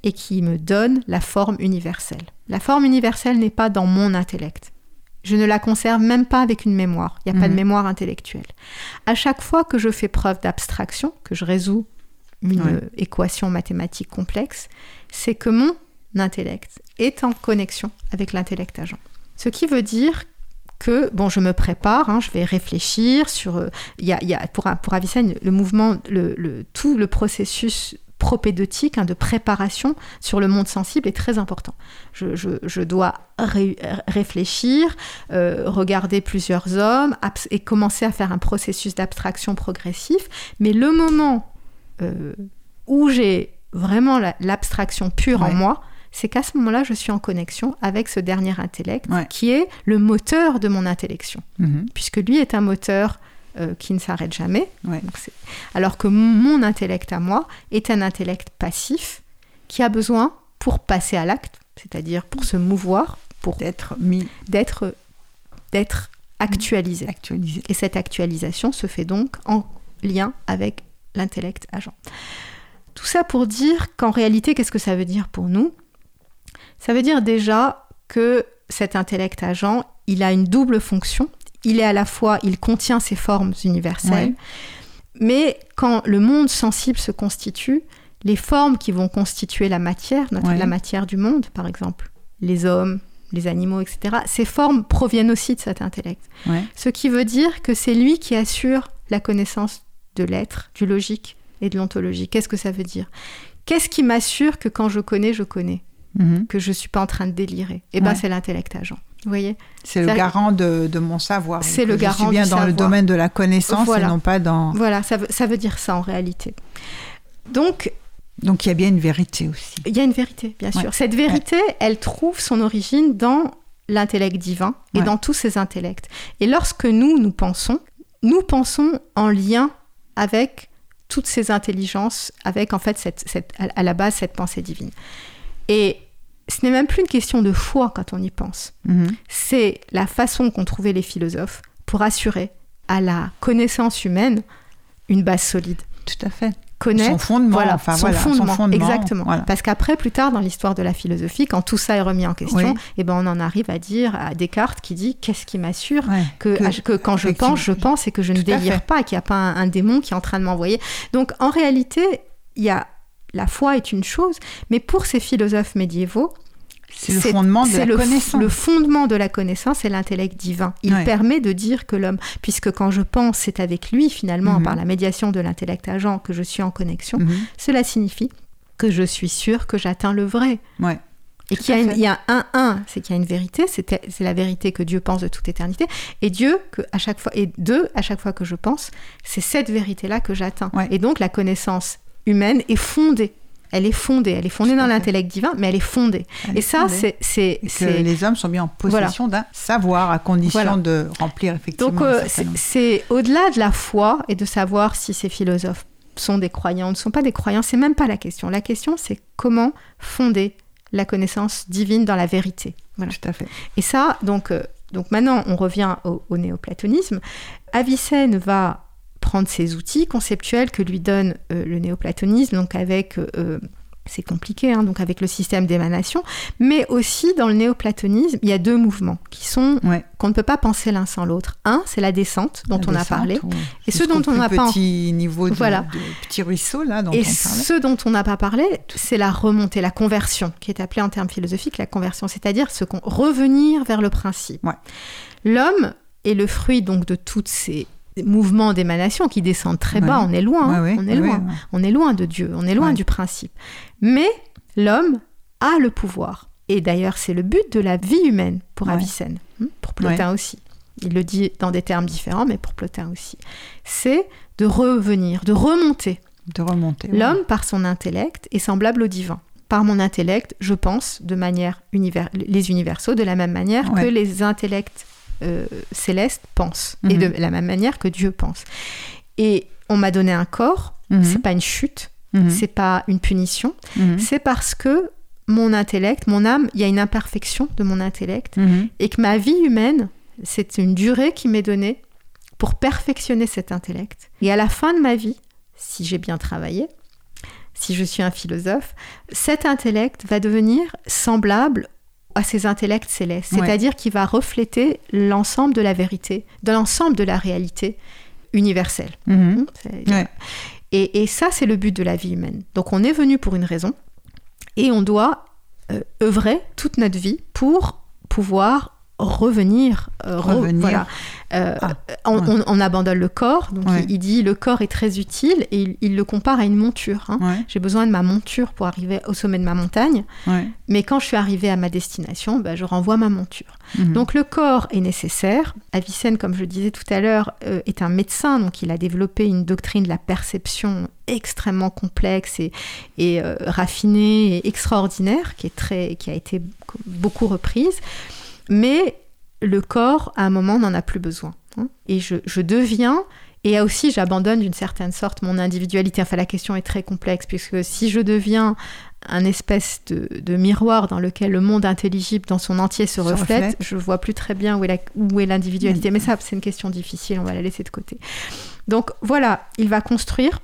et qui me donne la forme universelle. La forme universelle n'est pas dans mon intellect. Je ne la conserve même pas avec une mémoire. Il n'y a pas de mhm. mémoire intellectuelle. À chaque fois que je fais preuve d'abstraction, que je résous une équation mathématique complexe, c'est que mon intellect est en connexion avec l'intellect agent. Ce qui veut dire que bon, je me prépare, hein, je vais réfléchir sur. Euh, y, a, pour, pour Avicenne, le mouvement, le, tout le processus propédeutique hein, de préparation sur le monde sensible est très important. Je, dois réfléchir, euh, regarder plusieurs hommes et commencer à faire un processus d'abstraction progressif. Mais le moment euh, où j'ai vraiment l'abstraction pure en moi, c'est qu'à ce moment-là, je suis en connexion avec ce dernier intellect qui est le moteur de mon intellection, mhm. puisque lui est un moteur euh, qui ne s'arrête jamais. alors que mon intellect à moi est un intellect passif qui a besoin pour passer à l'acte, c'est-à-dire pour se mouvoir, pour d'être mis, d'être d'être actualisé. actualisé. Et cette actualisation se fait donc en lien avec l'intellect agent. Tout ça pour dire qu'en réalité, qu'est-ce que ça veut dire pour nous? Ça veut dire déjà que cet intellect agent, il a une double fonction. Il est à la fois, il contient ces formes universelles, mais quand le monde sensible se constitue, les formes qui vont constituer la matière, la matière du monde, par exemple, les hommes, les animaux, etc., ces formes proviennent aussi de cet intellect. Ce qui veut dire que c'est lui qui assure la connaissance de l'être, du logique et de l'ontologie. Qu'est-ce que ça veut dire? Qu'est-ce qui m'assure que quand je connais, je connais? Mhm. Que je ne suis pas en train de délirer? Eh bien, c'est l'intellect agent. Vous voyez C'est le garant de, mon savoir. C'est le garant Je suis bien dans le domaine de la connaissance et non pas dans... Voilà, ça veut, ça veut dire ça en réalité. Donc, donc il y a bien une vérité aussi. Il y a une vérité, bien sûr. Cette vérité, elle trouve son origine dans l'intellect divin et dans tous ces intellects. Et lorsque nous, nous pensons, nous pensons en lien avec toutes ces intelligences, avec en fait cette, à la base cette pensée divine. Et ce n'est même plus une question de foi quand on y pense. Mhm. C'est la façon qu'ont trouvé les philosophes pour assurer à la connaissance humaine une base solide. Tout à fait connaître son fondement, voilà, enfin, son, fondement, exactement. Parce qu'après, plus tard dans l'histoire de la philosophie, quand tout ça est remis en question, eh ben on en arrive à dire à Descartes qui dit qu'est-ce qui m'assure que, que, quand je pense, je pense et que je ne délire pas, qu'il n'y a pas un, démon qui est en train de m'envoyer. Donc en réalité, il y a la foi est une chose, mais pour ces philosophes médiévaux, c'est le fondement de la le, connaissance. Le fondement de la connaissance est l'intellect divin. Il permet de dire que l'homme, puisque quand je pense, c'est avec lui finalement, mhm. par la médiation de l'intellect agent, que je suis en connexion, mhm. cela signifie que je suis sûr que j'atteins le vrai. Ouais. Et qu'il y, a un un, c'est qu'il y a une vérité, c'est la vérité que Dieu pense de toute éternité. Et Dieu, que à chaque fois, et deux, à chaque fois que je pense, c'est cette vérité-là que j'atteins. Et donc la connaissance humaine est fondée elle est fondée. Elle est fondée dans l'intellect divin, mais elle est fondée. et ça, c'est. Les hommes sont bien en possession d'un savoir à condition de remplir effectivement. Donc, euh, c'est au-delà de la foi et de savoir si ces philosophes sont des croyants ou ne sont pas des croyants. C'est même pas la question. La question, c'est comment fonder la connaissance divine dans la vérité. Voilà. Tout à fait. Et ça, donc, euh, donc maintenant, on revient au, au néoplatonisme. Avicenne va prendre ces outils conceptuels que lui donne euh, le néoplatonisme, donc avec euh, c'est compliqué, hein, donc avec le système d'émanation, mais aussi dans le néoplatonisme, il y a deux mouvements qui sont qu'on ne peut pas penser l'un sans l'autre. Un, c'est la descente dont on a parlé, et ce dont on n'a pas petit niveau de, voilà. petit ruisseau là dont et on ce dont on n'a pas parlé, c'est la remontée, la conversion, qui est appelée en termes philosophiques la conversion, c'est-à-dire ce qu'on revenir vers le principe. L'homme est le fruit donc de toutes ces mouvements d'émanation qui descendent très bas. On est loin, on est loin, on est loin de Dieu, on est loin du principe. Mais l'homme a le pouvoir. Et d'ailleurs, c'est le but de la vie humaine pour Avicenne, hein, pour Plotin aussi. Il le dit dans des termes différents, mais pour Plotin aussi. C'est de revenir, de remonter. De remonter. L'homme, par son intellect, est semblable au divin. Par mon intellect, je pense de manière univers les universaux de la même manière que les intellects euh, céleste pense, et de mhm. la même manière que Dieu pense. Et on m'a donné un corps, mhm. c'est pas une chute, mhm. c'est pas une punition, c'est parce que mon intellect, mon âme, il y a une imperfection de mon intellect, et que ma vie humaine, c'est une durée qui m'est donnée pour perfectionner cet intellect. Et à la fin de ma vie, si j'ai bien travaillé, si je suis un philosophe, cet intellect va devenir semblable à ces intellects célestes, c'est-à-dire qu'il va refléter l'ensemble de la vérité, de l'ensemble de la réalité universelle. Mhm. Hum, et, ça, c'est le but de la vie humaine. Donc on est venu pour une raison et on doit euh, œuvrer toute notre vie pour pouvoir revenir, euh, revenir. Euh, ah, on, abandonne le corps, donc il, dit le corps est très utile et il, le compare à une monture. Hein. J'ai besoin de ma monture pour arriver au sommet de ma montagne, mais quand je suis arrivé à ma destination, bah, je renvoie ma monture. Mhm. Donc le corps est nécessaire. Avicenne, comme je le disais tout à l'heure, euh, est un médecin, donc il a développé une doctrine de la perception extrêmement complexe et, et raffinée et extraordinaire, qui, est très, qui a été beaucoup reprise. Mais le corps, à un moment, n'en a plus besoin. Hein. Et je, deviens, et aussi j'abandonne d'une certaine sorte mon individualité. Enfin, la question est très complexe, puisque si je deviens un espèce de, miroir dans lequel le monde intelligible dans son entier se, reflète, je vois plus très bien où est l'individualité. Mais ça, c'est une question difficile, on va la laisser de côté. Donc voilà, il va construire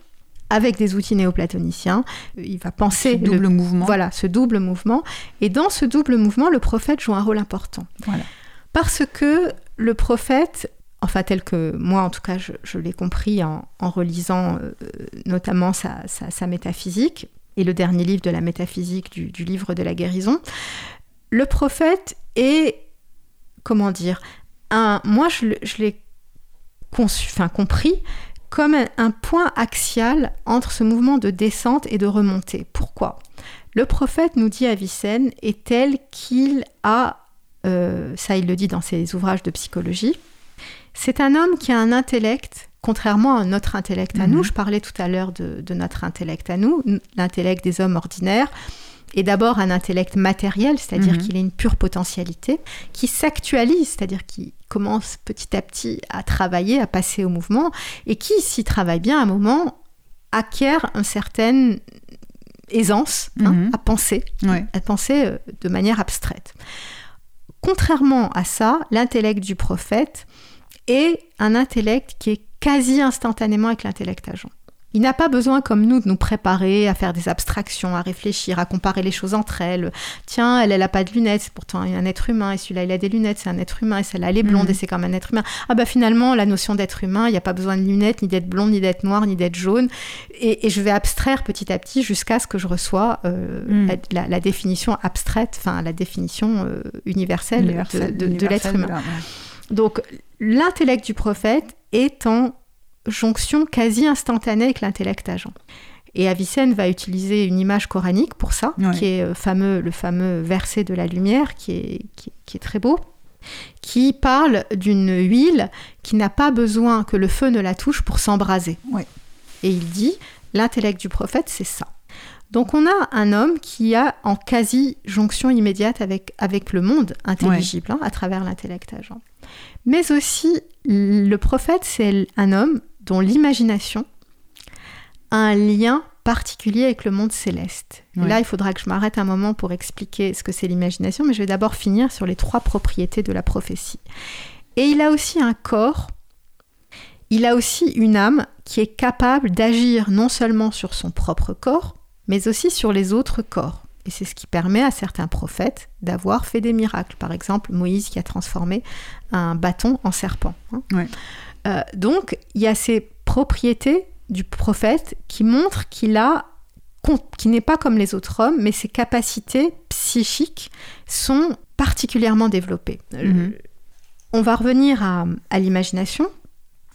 avec des outils néoplatoniciens. Il va penser ce double mouvement. Voilà, ce double mouvement. Et dans ce double mouvement, le prophète joue un rôle important. Voilà Parce que le prophète, enfin tel que moi en tout cas je, l'ai compris en, relisant euh, notamment sa, métaphysique et le dernier livre de la métaphysique du, livre de la guérison, le prophète est, comment dire, un, moi je, l'ai enfin, compris comme un, point axial entre ce mouvement de descente et de remontée. Pourquoi? Le prophète, nous dit Avicenne, est tel qu'il a euh, ça il le dit dans ses ouvrages de psychologie, c'est un homme qui a un intellect, contrairement à notre intellect à nous, mhm. je parlais tout à l'heure de, notre intellect à nous, l'intellect des hommes ordinaires, est d'abord un intellect matériel, c'est-à-dire mhm. qu'il a une pure potentialité, qui s'actualise, c'est-à-dire qui commence petit à petit à travailler, à passer au mouvement, et qui, s'y travaille bien à un moment, acquiert une certaine aisance hein, mhm. à penser, à penser euh, de manière abstraite. Contrairement à ça, l'intellect du prophète est un intellect qui est quasi instantanément avec l'intellect agent. Il n'a pas besoin, comme nous, de nous préparer à faire des abstractions, à réfléchir, à comparer les choses entre elles. Tiens, elle, elle n'a pas de lunettes, c'est pourtant un être humain, et celui-là, il a des lunettes, c'est un être humain, et celle-là, elle est blonde, mhm. et c'est comme un être humain. Ah bah finalement, la notion d'être humain, il n'y a pas besoin de lunettes, ni d'être blonde, ni d'être noir, ni d'être jaune. Et, je vais abstraire petit à petit jusqu'à ce que je reçois euh, mhm. la, définition abstraite, enfin la définition euh, universelle, de, l'être humain. Donc, l'intellect du prophète est en jonction quasi instantanée avec l'intellect agent. Et Avicenne va utiliser une image coranique pour ça, qui est euh, fameux, le fameux verset de la lumière, qui est, qui, est très beau, qui parle d'une huile qui n'a pas besoin que le feu ne la touche pour s'embraser. Et il dit, l'intellect du prophète, c'est ça. Donc on a un homme qui a en quasi jonction immédiate avec, avec le monde intelligible, hein, à travers l'intellect agent. Mais aussi, le prophète, c'est un homme dont l'imagination a un lien particulier avec le monde céleste. Là, il faudra que je m'arrête un moment pour expliquer ce que c'est l'imagination, mais je vais d'abord finir sur les trois propriétés de la prophétie. Et il a aussi un corps, il a aussi une âme qui est capable d'agir non seulement sur son propre corps, mais aussi sur les autres corps. Et c'est ce qui permet à certains prophètes d'avoir fait des miracles. Par exemple, Moïse qui a transformé un bâton en serpent. Hein. Euh, donc, il y a ces propriétés du prophète qui montrent qu'il a qui n'est pas comme les autres hommes, mais ses capacités psychiques sont particulièrement développées. Mhm. On va revenir à, l'imagination.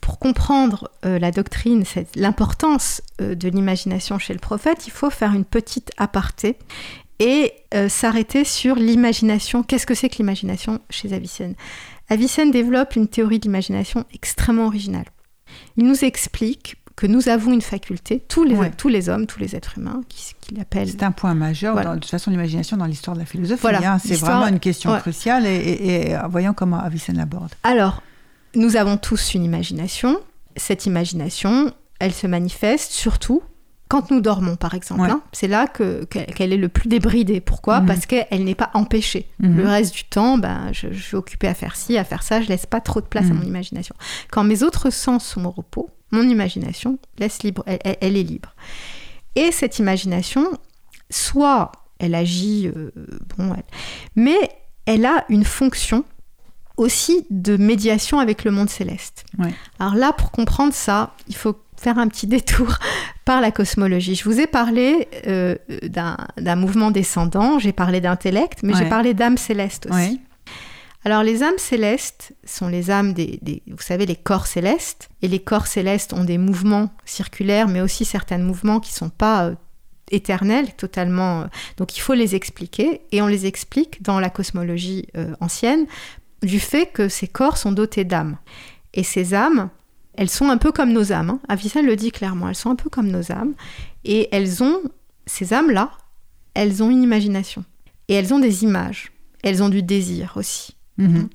Pour comprendre euh, la doctrine, l'importance euh, de l'imagination chez le prophète, il faut faire une petite aparté et s'arrêter sur l'imagination. Qu'est-ce que c'est que l'imagination chez Avicenne? Avicenne développe une théorie de l'imagination extrêmement originale. Il nous explique que nous avons une faculté, tous les, tous les hommes, tous les êtres humains, qu'il appelle. C'est un point majeur, de toute façon, l'imagination dans l'histoire de la philosophie. Hein. c'est vraiment une question cruciale et, voyons comment Avicenne l'aborde. Alors, nous avons tous une imagination. Cette imagination, elle se manifeste surtout quand nous dormons, par exemple, hein, c'est là qu'elle est le plus débridée. Pourquoi? Mhm. Parce qu'elle n'est pas empêchée. Mhm. Le reste du temps, ben, je, suis occupée à faire ci, à faire ça, je laisse pas trop de place à mon mhm. imagination. Quand mes autres sens sont au repos, mon imagination laisse libre, elle, est libre. Et cette imagination, soit elle agit, euh, bon, mais elle a une fonction aussi de médiation avec le monde céleste. Alors là, pour comprendre ça, il faut faire un petit détour (laughs) par la cosmologie. Je vous ai parlé euh, d'un mouvement descendant, j'ai parlé d'intellect, mais j'ai parlé d'âme céleste aussi. Alors les âmes célestes sont les âmes des, vous savez, les corps célestes. Et les corps célestes ont des mouvements circulaires, mais aussi certains mouvements qui ne sont pas euh, éternels, totalement. Euh, donc il faut les expliquer. Et on les explique dans la cosmologie ancienne du fait que ces corps sont dotés d'âmes. Et ces âmes, elles sont un peu comme nos âmes. Hein. Avicenne le dit clairement, elles sont un peu comme nos âmes. Et elles ont, ces âmes-là, elles ont une imagination. Et elles ont des images. Elles ont du désir aussi. Mhm. Hein.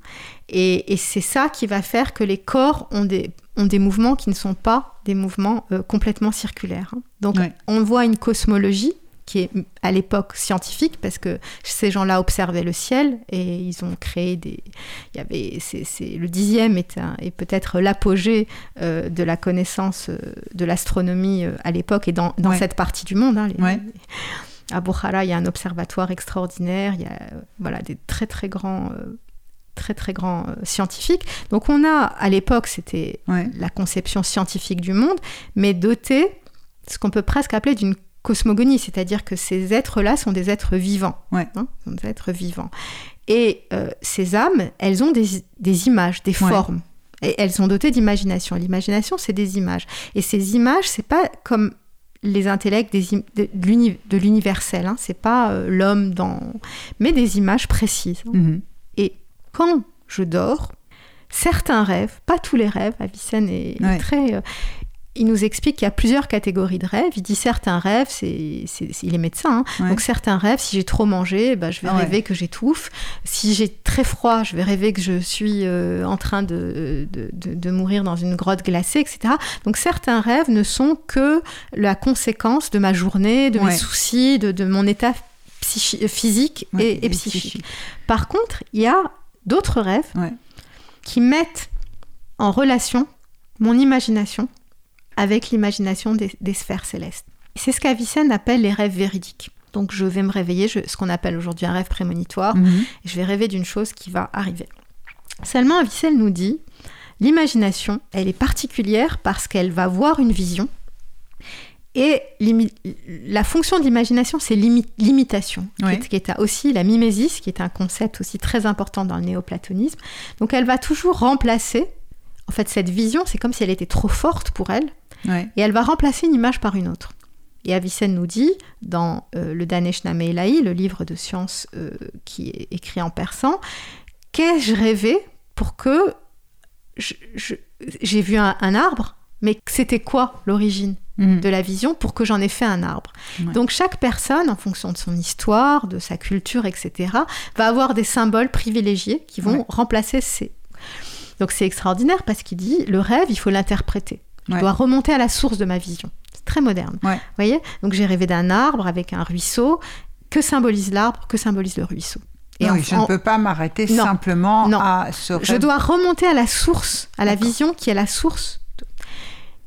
Et, c'est ça qui va faire que les corps ont des, ont des mouvements qui ne sont pas des mouvements euh, complètement circulaires. Hein. Donc on voit une cosmologie qui est à l'époque scientifique parce que ces gens-là observaient le ciel et ils ont créé des il y avait c'est, le dixième est, est peut-être l'apogée euh, de la connaissance euh, de l'astronomie euh, à l'époque et dans, dans cette partie du monde hein, à Bukhara il y a un observatoire extraordinaire il y a voilà des très très grands très très grands scientifiques. Donc on a, à l'époque, c'était la conception scientifique du monde, mais doté ce qu'on peut presque appeler d'une cosmogonie, c'est-à-dire que ces êtres-là sont des êtres vivants. Hein, sont des êtres vivants. Et euh, ces âmes, elles ont des, images, des formes. Et elles sont dotées d'imagination. L'imagination, c'est des images. Et ces images, c'est pas comme les intellects des, de l'universel. Hein. C'est pas euh, l'homme dans, mais des images précises. Mhm. Et quand je dors, certains rêves, pas tous les rêves, Avicenne est, très, euh, il nous explique qu'il y a plusieurs catégories de rêves. Il dit certains rêves, c'est, il est médecin, hein. donc certains rêves, si j'ai trop mangé, bah, je vais rêver que j'étouffe. Si j'ai très froid, je vais rêver que je suis euh, en train de, de, mourir dans une grotte glacée, etc. Donc certains rêves ne sont que la conséquence de ma journée, de mes soucis, de, mon état physique et, psychique. Par contre, il y a d'autres rêves qui mettent en relation mon imagination avec l'imagination des, sphères célestes. C'est ce qu'Avicenne appelle les rêves véridiques. Donc je vais me réveiller, ce qu'on appelle aujourd'hui un rêve prémonitoire, mhm. et je vais rêver d'une chose qui va arriver. Seulement, Avicenne nous dit, l'imagination, elle est particulière parce qu'elle va voir une vision, et la fonction de l'imagination, c'est l'imitation, qui, qui, est aussi la mimésis, qui est un concept aussi très important dans le néoplatonisme. Donc elle va toujours remplacer, en fait, cette vision, c'est comme si elle était trop forte pour elle, et elle va remplacer une image par une autre. Et Avicenne nous dit, dans euh, le Danesh Nameilaï, le livre de sciences euh, qui est écrit en persan, qu'ai-je rêvé pour que j'ai vu un, arbre, mais c'était quoi l'origine mhm. de la vision pour que j'en ai fait un arbre? Donc chaque personne, en fonction de son histoire, de sa culture, etc., va avoir des symboles privilégiés qui vont remplacer ces... Donc c'est extraordinaire parce qu'il dit, le rêve, il faut l'interpréter. Je dois remonter à la source de ma vision. C'est très moderne. Vous voyez? Donc j'ai rêvé d'un arbre avec un ruisseau. Que symbolise l'arbre? Que symbolise le ruisseau? Et oui, je ne peux pas m'arrêter simplement à ce rêve. Je dois remonter à la source, à la vision qui est la source.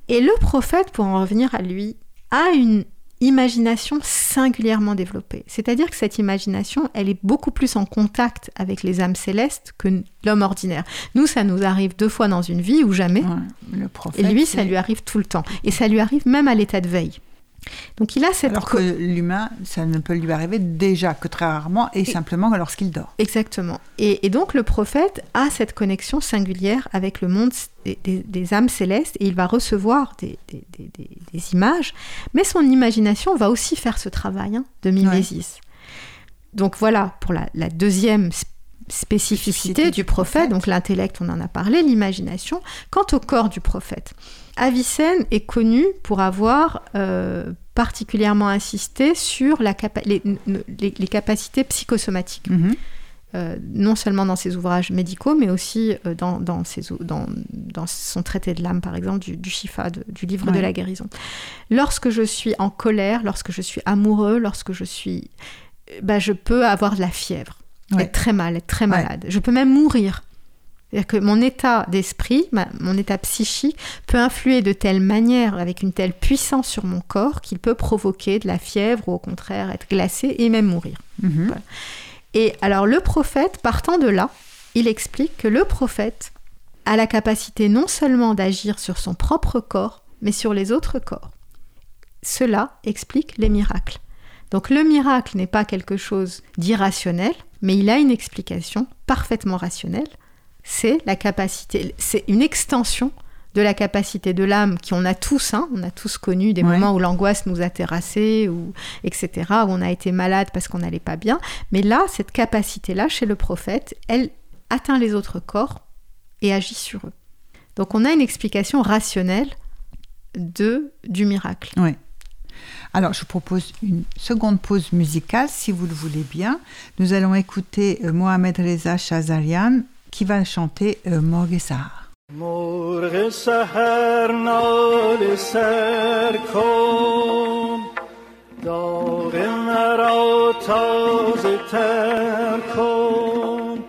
Et le prophète, pour en revenir à lui, a une imagination singulièrement développée. C'est-à-dire que cette imagination, elle est beaucoup plus en contact avec les âmes célestes que l'homme ordinaire. Nous, ça nous arrive deux fois dans une vie ou jamais. et lui, ça lui arrive tout le temps. Et ça lui arrive même à l'état de veille. Donc il a cette... Alors que l'humain, ça ne peut lui arriver déjà que très rarement et, simplement lorsqu'il dort. Exactement. Et, donc le prophète a cette connexion singulière avec le monde des, âmes célestes et il va recevoir des, images, mais son imagination va aussi faire ce travail hein, de mimésis. Donc voilà pour la, deuxième spécificité du prophète, donc l'intellect, on en a parlé, l'imagination. Quant au corps du prophète, Avicenne est connu pour avoir euh, particulièrement insisté sur la les, capacités psychosomatiques. Mhm. Euh, non seulement dans ses ouvrages médicaux, mais aussi euh, dans, dans, son traité de l'âme, par exemple, du, Shifa, du livre de la guérison. Lorsque je suis en colère, lorsque je suis amoureux, lorsque je suis... Bah, je peux avoir de la fièvre, être très mal, être très malade. Je peux même mourir. C'est-à-dire que mon état d'esprit, mon état psychique peut influer de telle manière, avec une telle puissance sur mon corps, qu'il peut provoquer de la fièvre ou au contraire être glacé et même mourir. Mhm. Et alors le prophète, partant de là, il explique que le prophète a la capacité non seulement d'agir sur son propre corps, mais sur les autres corps. Cela explique les miracles. Donc le miracle n'est pas quelque chose d'irrationnel, mais il a une explication parfaitement rationnelle c'est la capacité, c'est une extension de la capacité de l'âme qui on a tous, hein, on a tous connu des moments où l'angoisse nous a terrassés, ou etc., où on a été malade parce qu'on n'allait pas bien. Mais là, cette capacité-là, chez le prophète, elle atteint les autres corps et agit sur eux. Donc on a une explication rationnelle de, du miracle. Alors, je propose une seconde pause musicale, si vous le voulez bien. Nous allons écouter euh, Mohamed Reza Shazarian qui va chanter euh, Morgue Sahar. مرغ سهر نال سر کن داغ مرا تازه تر کن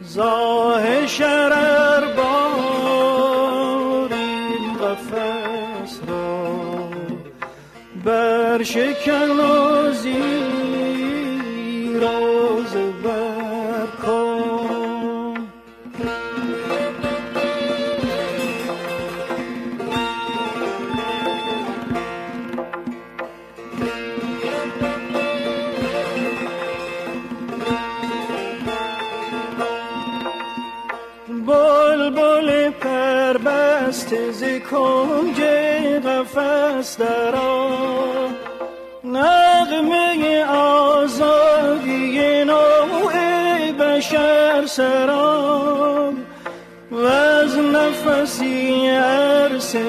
زاه شرر در شکر نازی راز برکن بل بل پربست زکنج قفص در آن سرام و از نفسی عرصه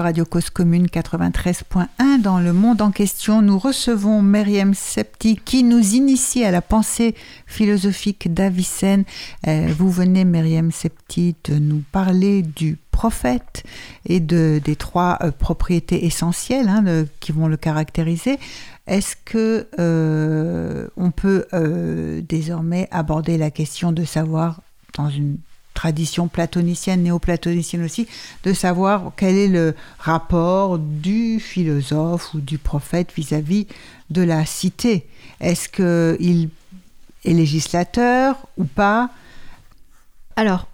Radio Cause Commune 93.1. Dans le monde en question, nous recevons Myriam Septi qui nous initie à la pensée philosophique d'Avicenne. Euh, vous venez, Myriam Septi, de nous parler du prophète et de, des trois euh, propriétés essentielles hein, qui vont le caractériser. Est-ce que euh, on peut euh, désormais aborder la question de savoir, dans une tradition platonicienne, néoplatonicienne aussi, de savoir quel est le rapport du philosophe ou du prophète vis-à-vis de la cité Est-ce qu'il est législateur ou pas? Alors,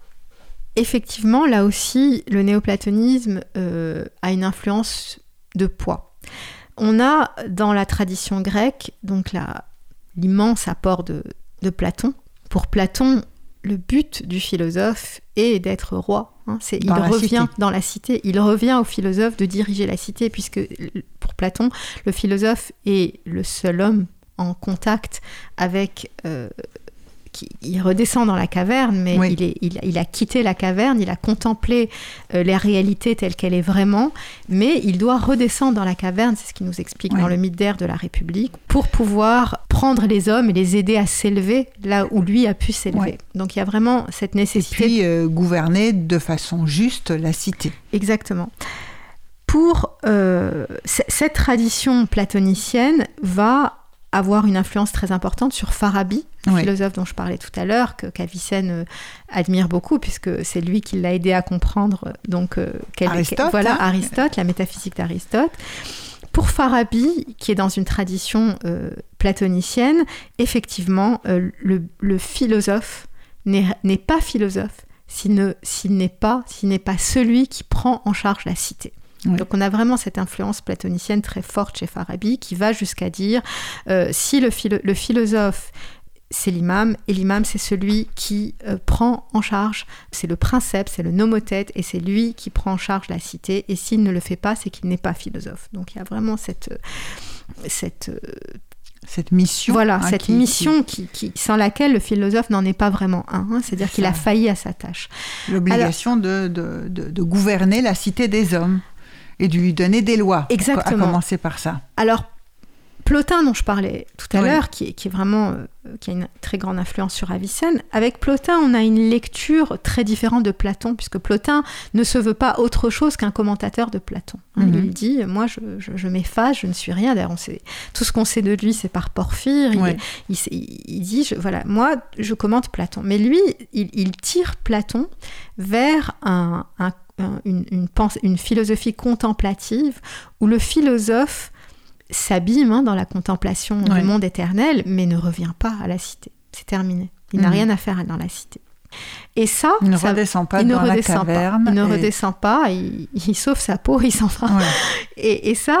effectivement, là aussi, le néoplatonisme euh, a une influence de poids. On a dans la tradition grecque donc l'immense apport de, Platon. Pour Platon, le but du philosophe est d'être roi. Hein. il revient dans la cité, il revient au philosophe de diriger la cité, puisque pour Platon, le philosophe est le seul homme en contact avec euh, il redescend dans la caverne, mais il, a quitté la caverne, il a contemplé euh, la réalité telle qu'elle est vraiment, mais il doit redescendre dans la caverne, c'est ce qui nous explique dans le mythe d'air de la République, pour pouvoir prendre les hommes et les aider à s'élever là où lui a pu s'élever. Donc il y a vraiment cette nécessité. Et puis euh, gouverner de façon juste la cité. Exactement. pour cette tradition platonicienne va avoir une influence très importante sur Farabi, philosophe dont je parlais tout à l'heure, que qu'Avicenne euh, admire beaucoup, puisque c'est lui qui l'a aidé à comprendre euh, donc euh, Aristote, voilà Aristote, la métaphysique d'Aristote. Pour Farabi, qui est dans une tradition platonicienne, effectivement, le, philosophe n'est pas philosophe s'il n'est pas, pas celui qui prend en charge la cité. Donc on a vraiment cette influence platonicienne très forte chez Farabi qui va jusqu'à dire euh, si le, le philosophe c'est l'imam, et l'imam, c'est celui qui euh, prend en charge, c'est le princeps, c'est le nomothète, et c'est lui qui prend en charge la cité, et s'il ne le fait pas, c'est qu'il n'est pas philosophe. Donc il y a vraiment cette... Euh, cette cette mission. Voilà, hein, cette mission qui, sans laquelle le philosophe n'en est pas vraiment un, hein, c'est-à-dire qu'il a failli à sa tâche. L'obligation de, de, de, gouverner la cité des hommes et de lui donner des lois. Exactement. À commencer par ça. Alors, Plotin, dont je parlais tout à l'heure, qui, est vraiment euh, qui a une très grande influence sur Avicenne, avec Plotin, on a une lecture très différente de Platon, puisque Plotin ne se veut pas autre chose qu'un commentateur de Platon. Hein. Mhm. Il dit Moi, je, je, m'efface, je ne suis rien. D'ailleurs, tout ce qu'on sait de lui, c'est par Porphyre. Il, dit Voilà, moi, je commente Platon. Mais lui, il, tire Platon vers un, une, une, philosophie contemplative où le philosophe s'abîme hein, dans la contemplation du monde éternel, mais ne revient pas à la cité. C'est terminé. Il n'a mhm. rien à faire dans la cité. Et ça, il ne redescend pas dans la caverne. Il ne redescend pas, il, sauve sa peau, il s'en va. Et, ça,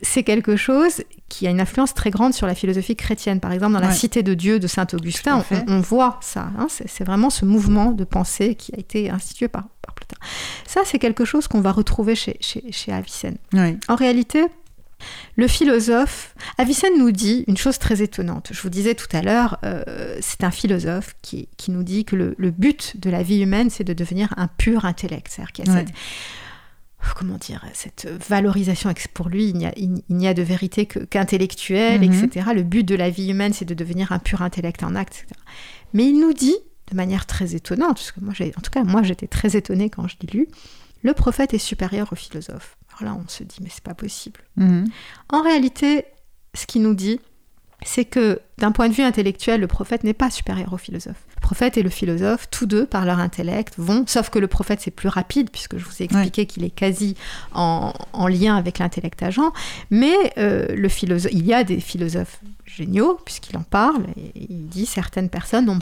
c'est quelque chose qui a une influence très grande sur la philosophie chrétienne. Par exemple, dans la Cité de Dieu de Saint Augustin, on, voit ça. Hein. c'est vraiment ce mouvement de pensée qui a été institué par, par Plotin. Ça, c'est quelque chose qu'on va retrouver chez, chez, chez Avicenne. En réalité, le philosophe, Avicenne nous dit une chose très étonnante. Je vous disais tout à l'heure, euh, c'est un philosophe qui, nous dit que le, but de la vie humaine, c'est de devenir un pur intellect. C'est-à-dire qu'il y a cette, comment dire, cette valorisation. Pour lui, il n'y a, de vérité qu'intellectuelle, mhm. etc. Le but de la vie humaine, c'est de devenir un pur intellect en acte, etc. Mais il nous dit, de manière très étonnante, parce que moi, en tout cas, moi, j'étais très étonnée quand je l'ai lu, le prophète est supérieur au philosophe. Alors là, on se dit, mais c'est pas possible. Mhm. En réalité, ce qu'il nous dit, c'est que d'un point de vue intellectuel, le prophète n'est pas supérieur au philosophe. Le prophète et le philosophe, tous deux, par leur intellect, vont, sauf que le prophète c'est plus rapide, puisque je vous ai expliqué qu'il est quasi en, lien avec l'intellect agent, mais euh, le philosophe, il y a des philosophes géniaux, puisqu'il en parle, et il dit certaines personnes n'ont,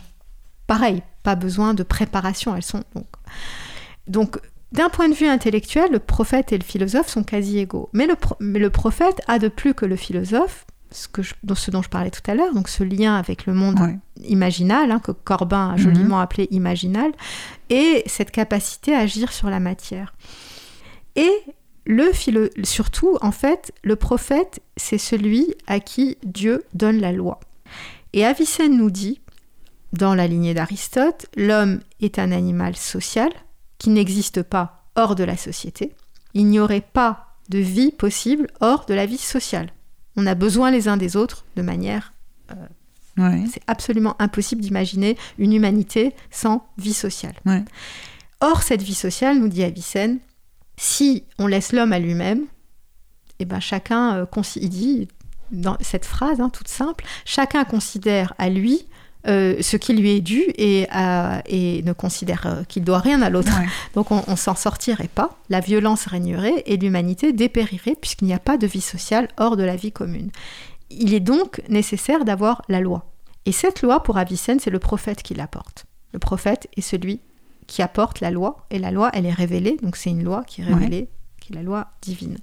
pareil, pas besoin de préparation, elles sont donc... Donc d'un point de vue intellectuel, le prophète et le philosophe sont quasi égaux. Mais le, prophète a de plus que le philosophe, ce, que ce dont je parlais tout à l'heure, donc ce lien avec le monde imaginal, hein, que Corbin a joliment mhm. appelé imaginal, et cette capacité à agir sur la matière. Et le surtout, en fait, le prophète, c'est celui à qui Dieu donne la loi. Et Avicenne nous dit, dans la lignée d'Aristote, l'homme est un animal social, qui n'existe pas hors de la société. Il n'y aurait pas de vie possible hors de la vie sociale. On a besoin les uns des autres de manière... Euh, c'est absolument impossible d'imaginer une humanité sans vie sociale. Or, cette vie sociale, nous dit Avicenne, si on laisse l'homme à lui-même, eh ben chacun, euh, il dit dans cette phrase hein, toute simple, chacun considère à lui euh, ce qui lui est dû et, et ne considère euh, qu'il doit rien à l'autre. (laughs) Donc on, on s'en sortirait pas, la violence régnerait et l'humanité dépérirait puisqu'il n'y a pas de vie sociale hors de la vie commune. Il est donc nécessaire d'avoir la loi. Et cette loi, pour Avicenne, c'est le prophète qui l'apporte. Le prophète est celui qui apporte la loi, et la loi, elle est révélée, donc c'est une loi qui est révélée, qui est la loi divine.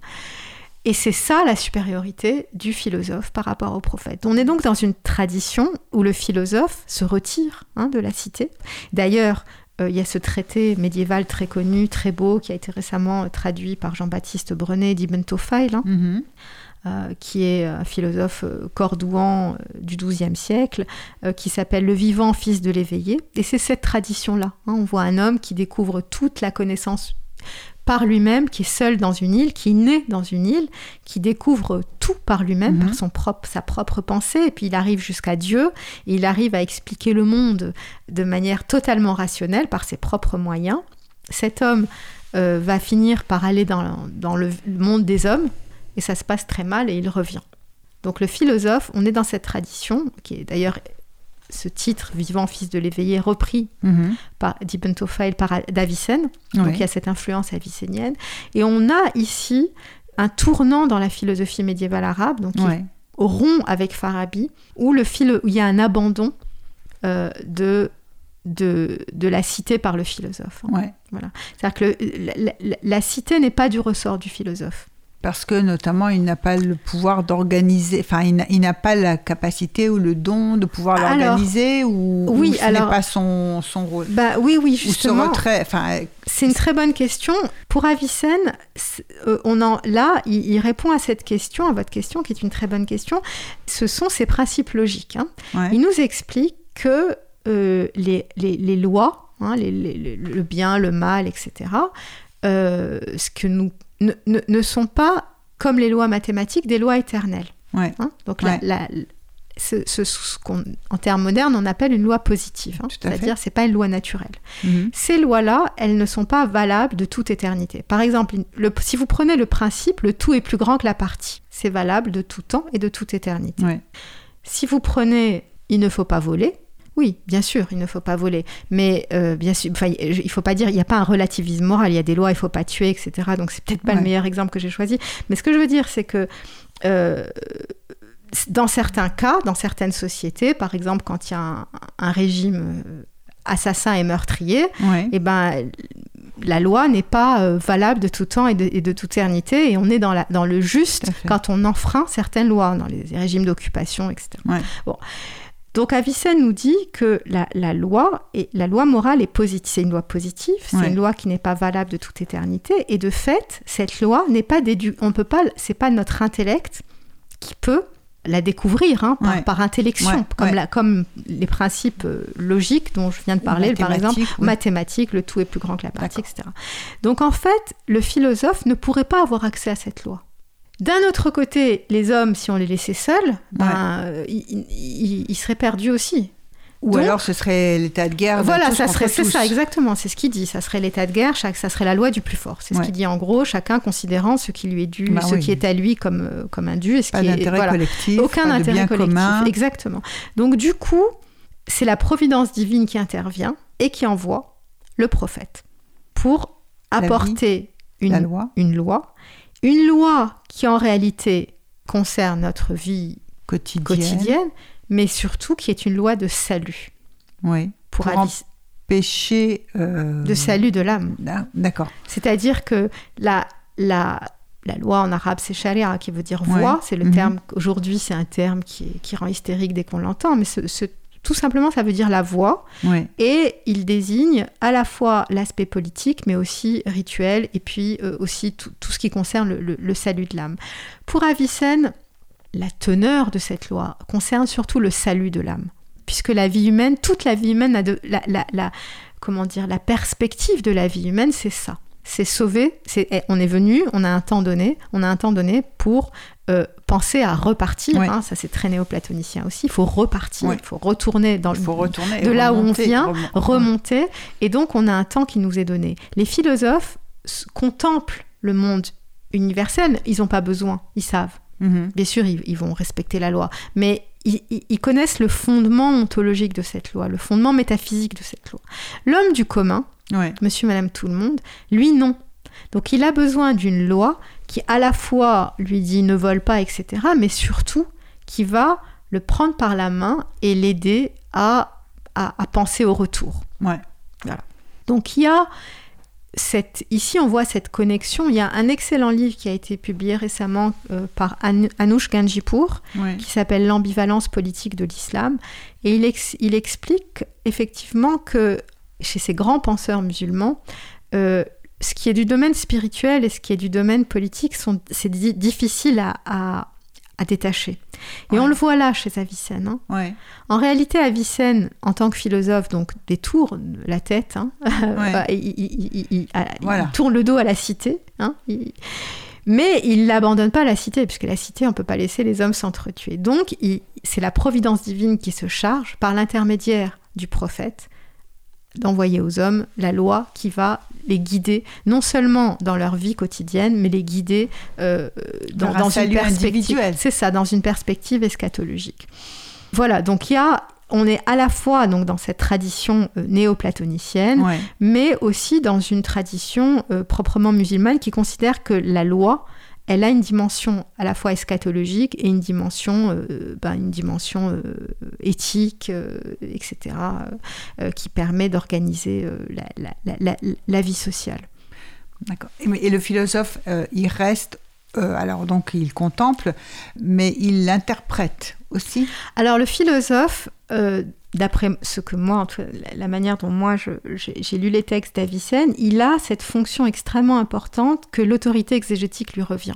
Et c'est ça la supériorité du philosophe par rapport au prophète. On est donc dans une tradition où le philosophe se retire hein, de la cité. D'ailleurs, euh, il y a ce traité médiéval très connu, très beau, qui a été récemment euh, traduit par Jean-Baptiste Brenet d'Ibn hein, mm-hmm. euh, qui est un philosophe cordouan du XIIe siècle, qui s'appelle Le vivant fils de l'éveillé. Et c'est cette tradition-là. Hein. on voit un homme qui découvre toute la connaissance par lui-même, qui est seul dans une île, qui naît dans une île, qui découvre tout par lui-même, par mhm. son propre, sa propre pensée, et puis il arrive jusqu'à Dieu, et il arrive à expliquer le monde de manière totalement rationnelle par ses propres moyens. Cet homme, euh, va finir par aller dans, dans le monde des hommes, et ça se passe très mal, et il revient. Donc le philosophe, on est dans cette tradition, qui est d'ailleurs ce titre, Vivant fils de l'éveillé, repris Mhm. par Dipentofile par d'Avicenne. Donc Oui. il y a cette influence avicénienne. Et on a ici un tournant dans la philosophie médiévale arabe, donc Ouais. rompt avec Farabi, où, le philo- où il y a un abandon euh, de, de, de la cité par le philosophe. hein. Ouais. C'est-à-dire que le- la, la- la cité n'est pas du ressort du philosophe. Parce que notamment, il n'a pas le pouvoir d'organiser, enfin, il n'a- pas la capacité ou le don de pouvoir l'organiser ou, oui, ou ce alors- n'est pas son, son rôle. Bah oui, oui, Ou ce justement. retrait, enfin, C'est une très bonne question. Pour Avicenne, euh, on en, là, il, il répond à cette question, à votre question, qui est une très bonne question. Ce sont ses principes logiques. hein. ouais. Il nous explique que euh, les, les- les lois, hein, les- le bien, le mal, etc., euh, ce que nous, ne, ne- ne sont pas, comme les lois mathématiques, des lois éternelles. Ouais. hein. Donc, Ouais. la- ce, termes modernes, on appelle une loi positive. hein. C'est-à-dire, c'est pas une loi naturelle. Mhm. Ces lois-là, elles ne sont pas valables de toute éternité. Par exemple, le- si vous prenez le principe, le tout est plus grand que la partie. C'est valable de tout temps et de toute éternité. Ouais. Si vous prenez il ne faut pas voler, oui, bien sûr, il ne faut pas voler. Mais euh, bien sûr, enfin, il ne faut pas dire, il n'y a pas un relativisme moral, il y a des lois, il ne faut pas tuer, etc. Donc c'est peut-être pas Ouais. le meilleur exemple que j'ai choisi. Mais ce que je veux dire, c'est que euh, dans certains cas, dans certaines sociétés, par exemple quand il y a un, un régime euh, assassin et meurtrier, Ouais. eh ben, la loi n'est pas euh, valable de tout temps et de, et de toute éternité, et on est dans, la, dans le juste quand on enfreint certaines lois, dans les régimes d'occupation, etc. Ouais. Bon. Donc Avicenne nous dit que la, la loi, et la loi morale est positive, c'est une loi positive, c'est Ouais. une loi qui n'est pas valable de toute éternité, et de fait, cette loi n'est pas dédu, on peut pas, c'est pas notre intellect qui peut la découvrir hein, par, Ouais. par intellection, Ouais, comme, ouais. la- comme les principes euh, logiques dont je viens de parler, par exemple, mathématiques, le tout est plus grand que la partie, etc. Donc en fait, le philosophe ne pourrait pas avoir accès à cette loi. D'un autre côté, les hommes, si on les laissait seuls, ben, euh, ils, ils- ils seraient perdus aussi. Ou Donc- alors ce serait l'état de guerre. Voilà, ça serait, c'est ça, exactement, c'est ce qu'il dit. Ça serait l'état de guerre, chaque, ça serait la loi du plus fort. C'est ce qu'il dit en gros, chacun considérant ce qui lui est dû, Bah ce oui. qui est à lui comme, euh, comme un dû et ce Pas qui est. voilà. collectif, Aucun pas intérêt bien collectif. commun. Exactement. Donc du coup, c'est la providence divine qui intervient et qui envoie le prophète pour La vie, apporter une, La loi une loi. Une loi qui en réalité concerne notre vie quotidienne. quotidienne, mais surtout qui est une loi de salut. Oui. Pour, Pour Péché. euh, de salut de l'âme. Ah, D'accord. C'est-à-dire que la, la, la loi en arabe, c'est sharia, qui veut dire Ouais. voix. C'est le Mhm. terme, aujourd'hui, c'est un terme qui, qui rend hystérique dès qu'on l'entend, mais ce- ce- tout simplement, ça veut dire la voix. Et il désigne à la fois l'aspect politique, mais aussi rituel, et puis euh, aussi tout, tout ce qui concerne le, le- le salut de l'âme. Pour Avicenne, la teneur de cette loi concerne surtout le salut de l'âme, puisque la vie humaine, toute la vie humaine a de la, la- la- comment dire, la perspective de la vie humaine, c'est ça. C'est sauver. C'est, eh, on est venu, on a un temps donné, on a un temps donné pour euh, penser à repartir. Ouais. hein, ça, c'est très néoplatonicien aussi. Il faut repartir, Ouais. il faut retourner dans le faut retourner. de là où on vient, remon- remonter, et donc on a un temps qui nous est donné. Les philosophes contemplent le monde universel, ils n'ont pas besoin, ils savent. Mhm. Bien sûr, ils, ils vont respecter la loi, mais ils, ils- ils connaissent le fondement ontologique de cette loi, le fondement métaphysique de cette loi. L'homme du commun, Ouais. monsieur, madame, tout le monde, lui, non. Donc il a besoin d'une loi qui à la fois lui dit ne vole pas, etc., mais surtout qui va le prendre par la main et l'aider à, à, à penser au retour. Ouais. Donc il y a cette, ici on voit cette connexion. Il y a un excellent livre qui a été publié récemment euh, par An- Anoush Ganjipour Ouais. qui s'appelle L'ambivalence politique de l'islam. Et il, ex- il explique effectivement que chez ces grands penseurs musulmans, euh, ce qui est du domaine spirituel et ce qui est du domaine politique, sont, c'est di- difficile à, à- à détacher. Et Ouais. on le voit là chez Avicenne. hein. Ouais. En réalité, Avicenne, en tant que philosophe, donc détourne la tête, hein, (laughs) Ouais. il, tourne le dos à la cité, hein, mais il n'abandonne pas la cité, puisque la cité, on ne peut pas laisser les hommes s'entretuer. Donc, c'est la providence divine qui se charge, par l'intermédiaire du prophète, d'envoyer aux hommes la loi qui va les guider, non seulement dans leur vie quotidienne, mais les guider euh, dans, dans une perspective. C'est ça, dans une perspective eschatologique. Voilà, donc il y a on est à la fois donc dans cette tradition euh, néo-platonicienne, mais aussi dans une tradition euh, proprement musulmane qui considère que la loi, elle a une dimension à la fois eschatologique et une dimension, euh, ben, une dimension éthique, etc., qui permet d'organiser la, vie sociale. D'accord. Et, le philosophe, il reste alors donc il contemple, mais il l'interprète aussi? Alors le philosophe, euh, d'après ce que moi, la manière dont moi j'ai lu les textes d'Avicenne, il a cette fonction extrêmement importante que l'autorité exégétique lui revient.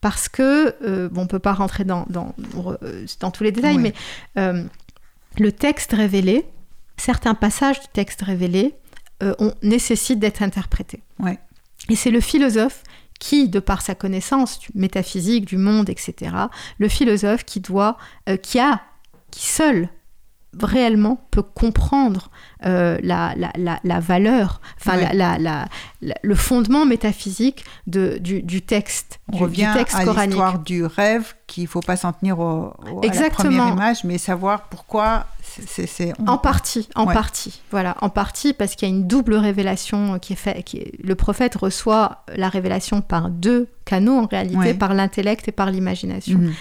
Parce que, euh, bon, on ne peut pas rentrer dans, dans, euh, dans, tous les détails, mais le texte révélé, certains passages du texte révélé, on nécessite d'être interprétés. Ouais. Et c'est le philosophe qui, de par sa connaissance métaphysique, du monde, etc., le philosophe qui doit, euh, qui a, qui seul réellement peut comprendre euh, la, la, valeur, enfin la, le fondement métaphysique de, du, texte, On revient du texte à l'histoire du rêve qu'il ne faut pas s'en tenir au, à la première image, mais savoir pourquoi c'est... En partie, en partie, voilà, en partie parce qu'il y a une double révélation qui est faite. Qui Le prophète reçoit la révélation par deux canaux en réalité, par l'intellect et par l'imagination. Mhm.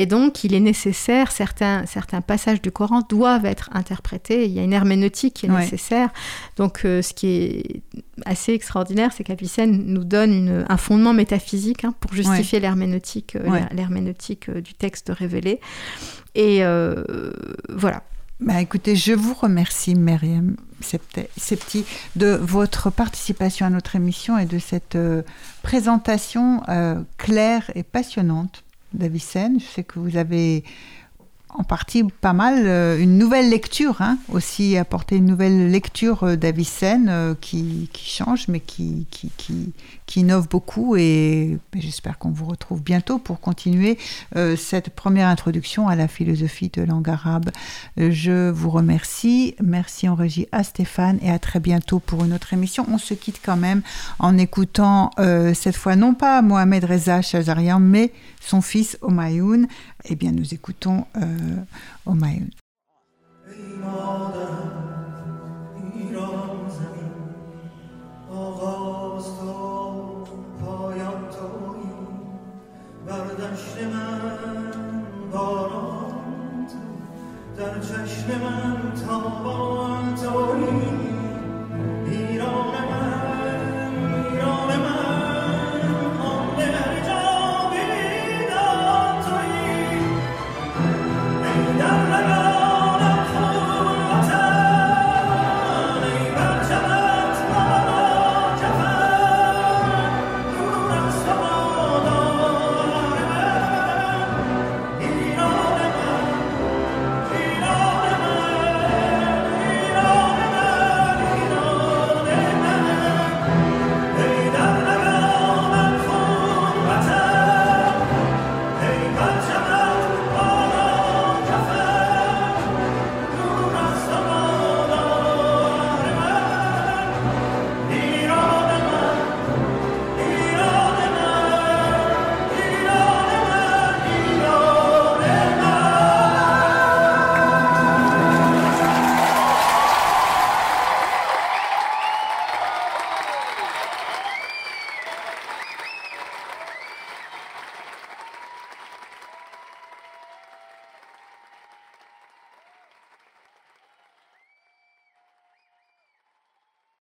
Et donc, il est nécessaire, certains, certains passages du Coran doivent être interprétés. Il y a une herméneutique qui est nécessaire. Donc, euh, ce qui est assez extraordinaire, c'est qu'Avicenne nous donne un fondement métaphysique hein, pour justifier l'herméneutique, euh, l'herméneutique euh, du texte révélé. Et voilà. Bah, écoutez, je vous remercie, Myriam Septi, de votre participation à notre émission et de cette présentation claire et passionnante d'Avicenne. Je sais que vous avez en partie pas mal euh, une nouvelle lecture, hein, aussi apporter une nouvelle lecture euh, d'Avicenne euh, qui, change, mais qui, qui, qui, qui innove beaucoup. Et j'espère qu'on vous retrouve bientôt pour continuer cette première introduction à la philosophie de langue arabe. je vous remercie. Merci en régie à Stéphane et à très bientôt pour une autre émission. On se quitte quand même en écoutant cette fois non pas Mohamed Reza Chazarian, mais son fils Omayoun, eh bien, nous écoutons euh, Omaeun.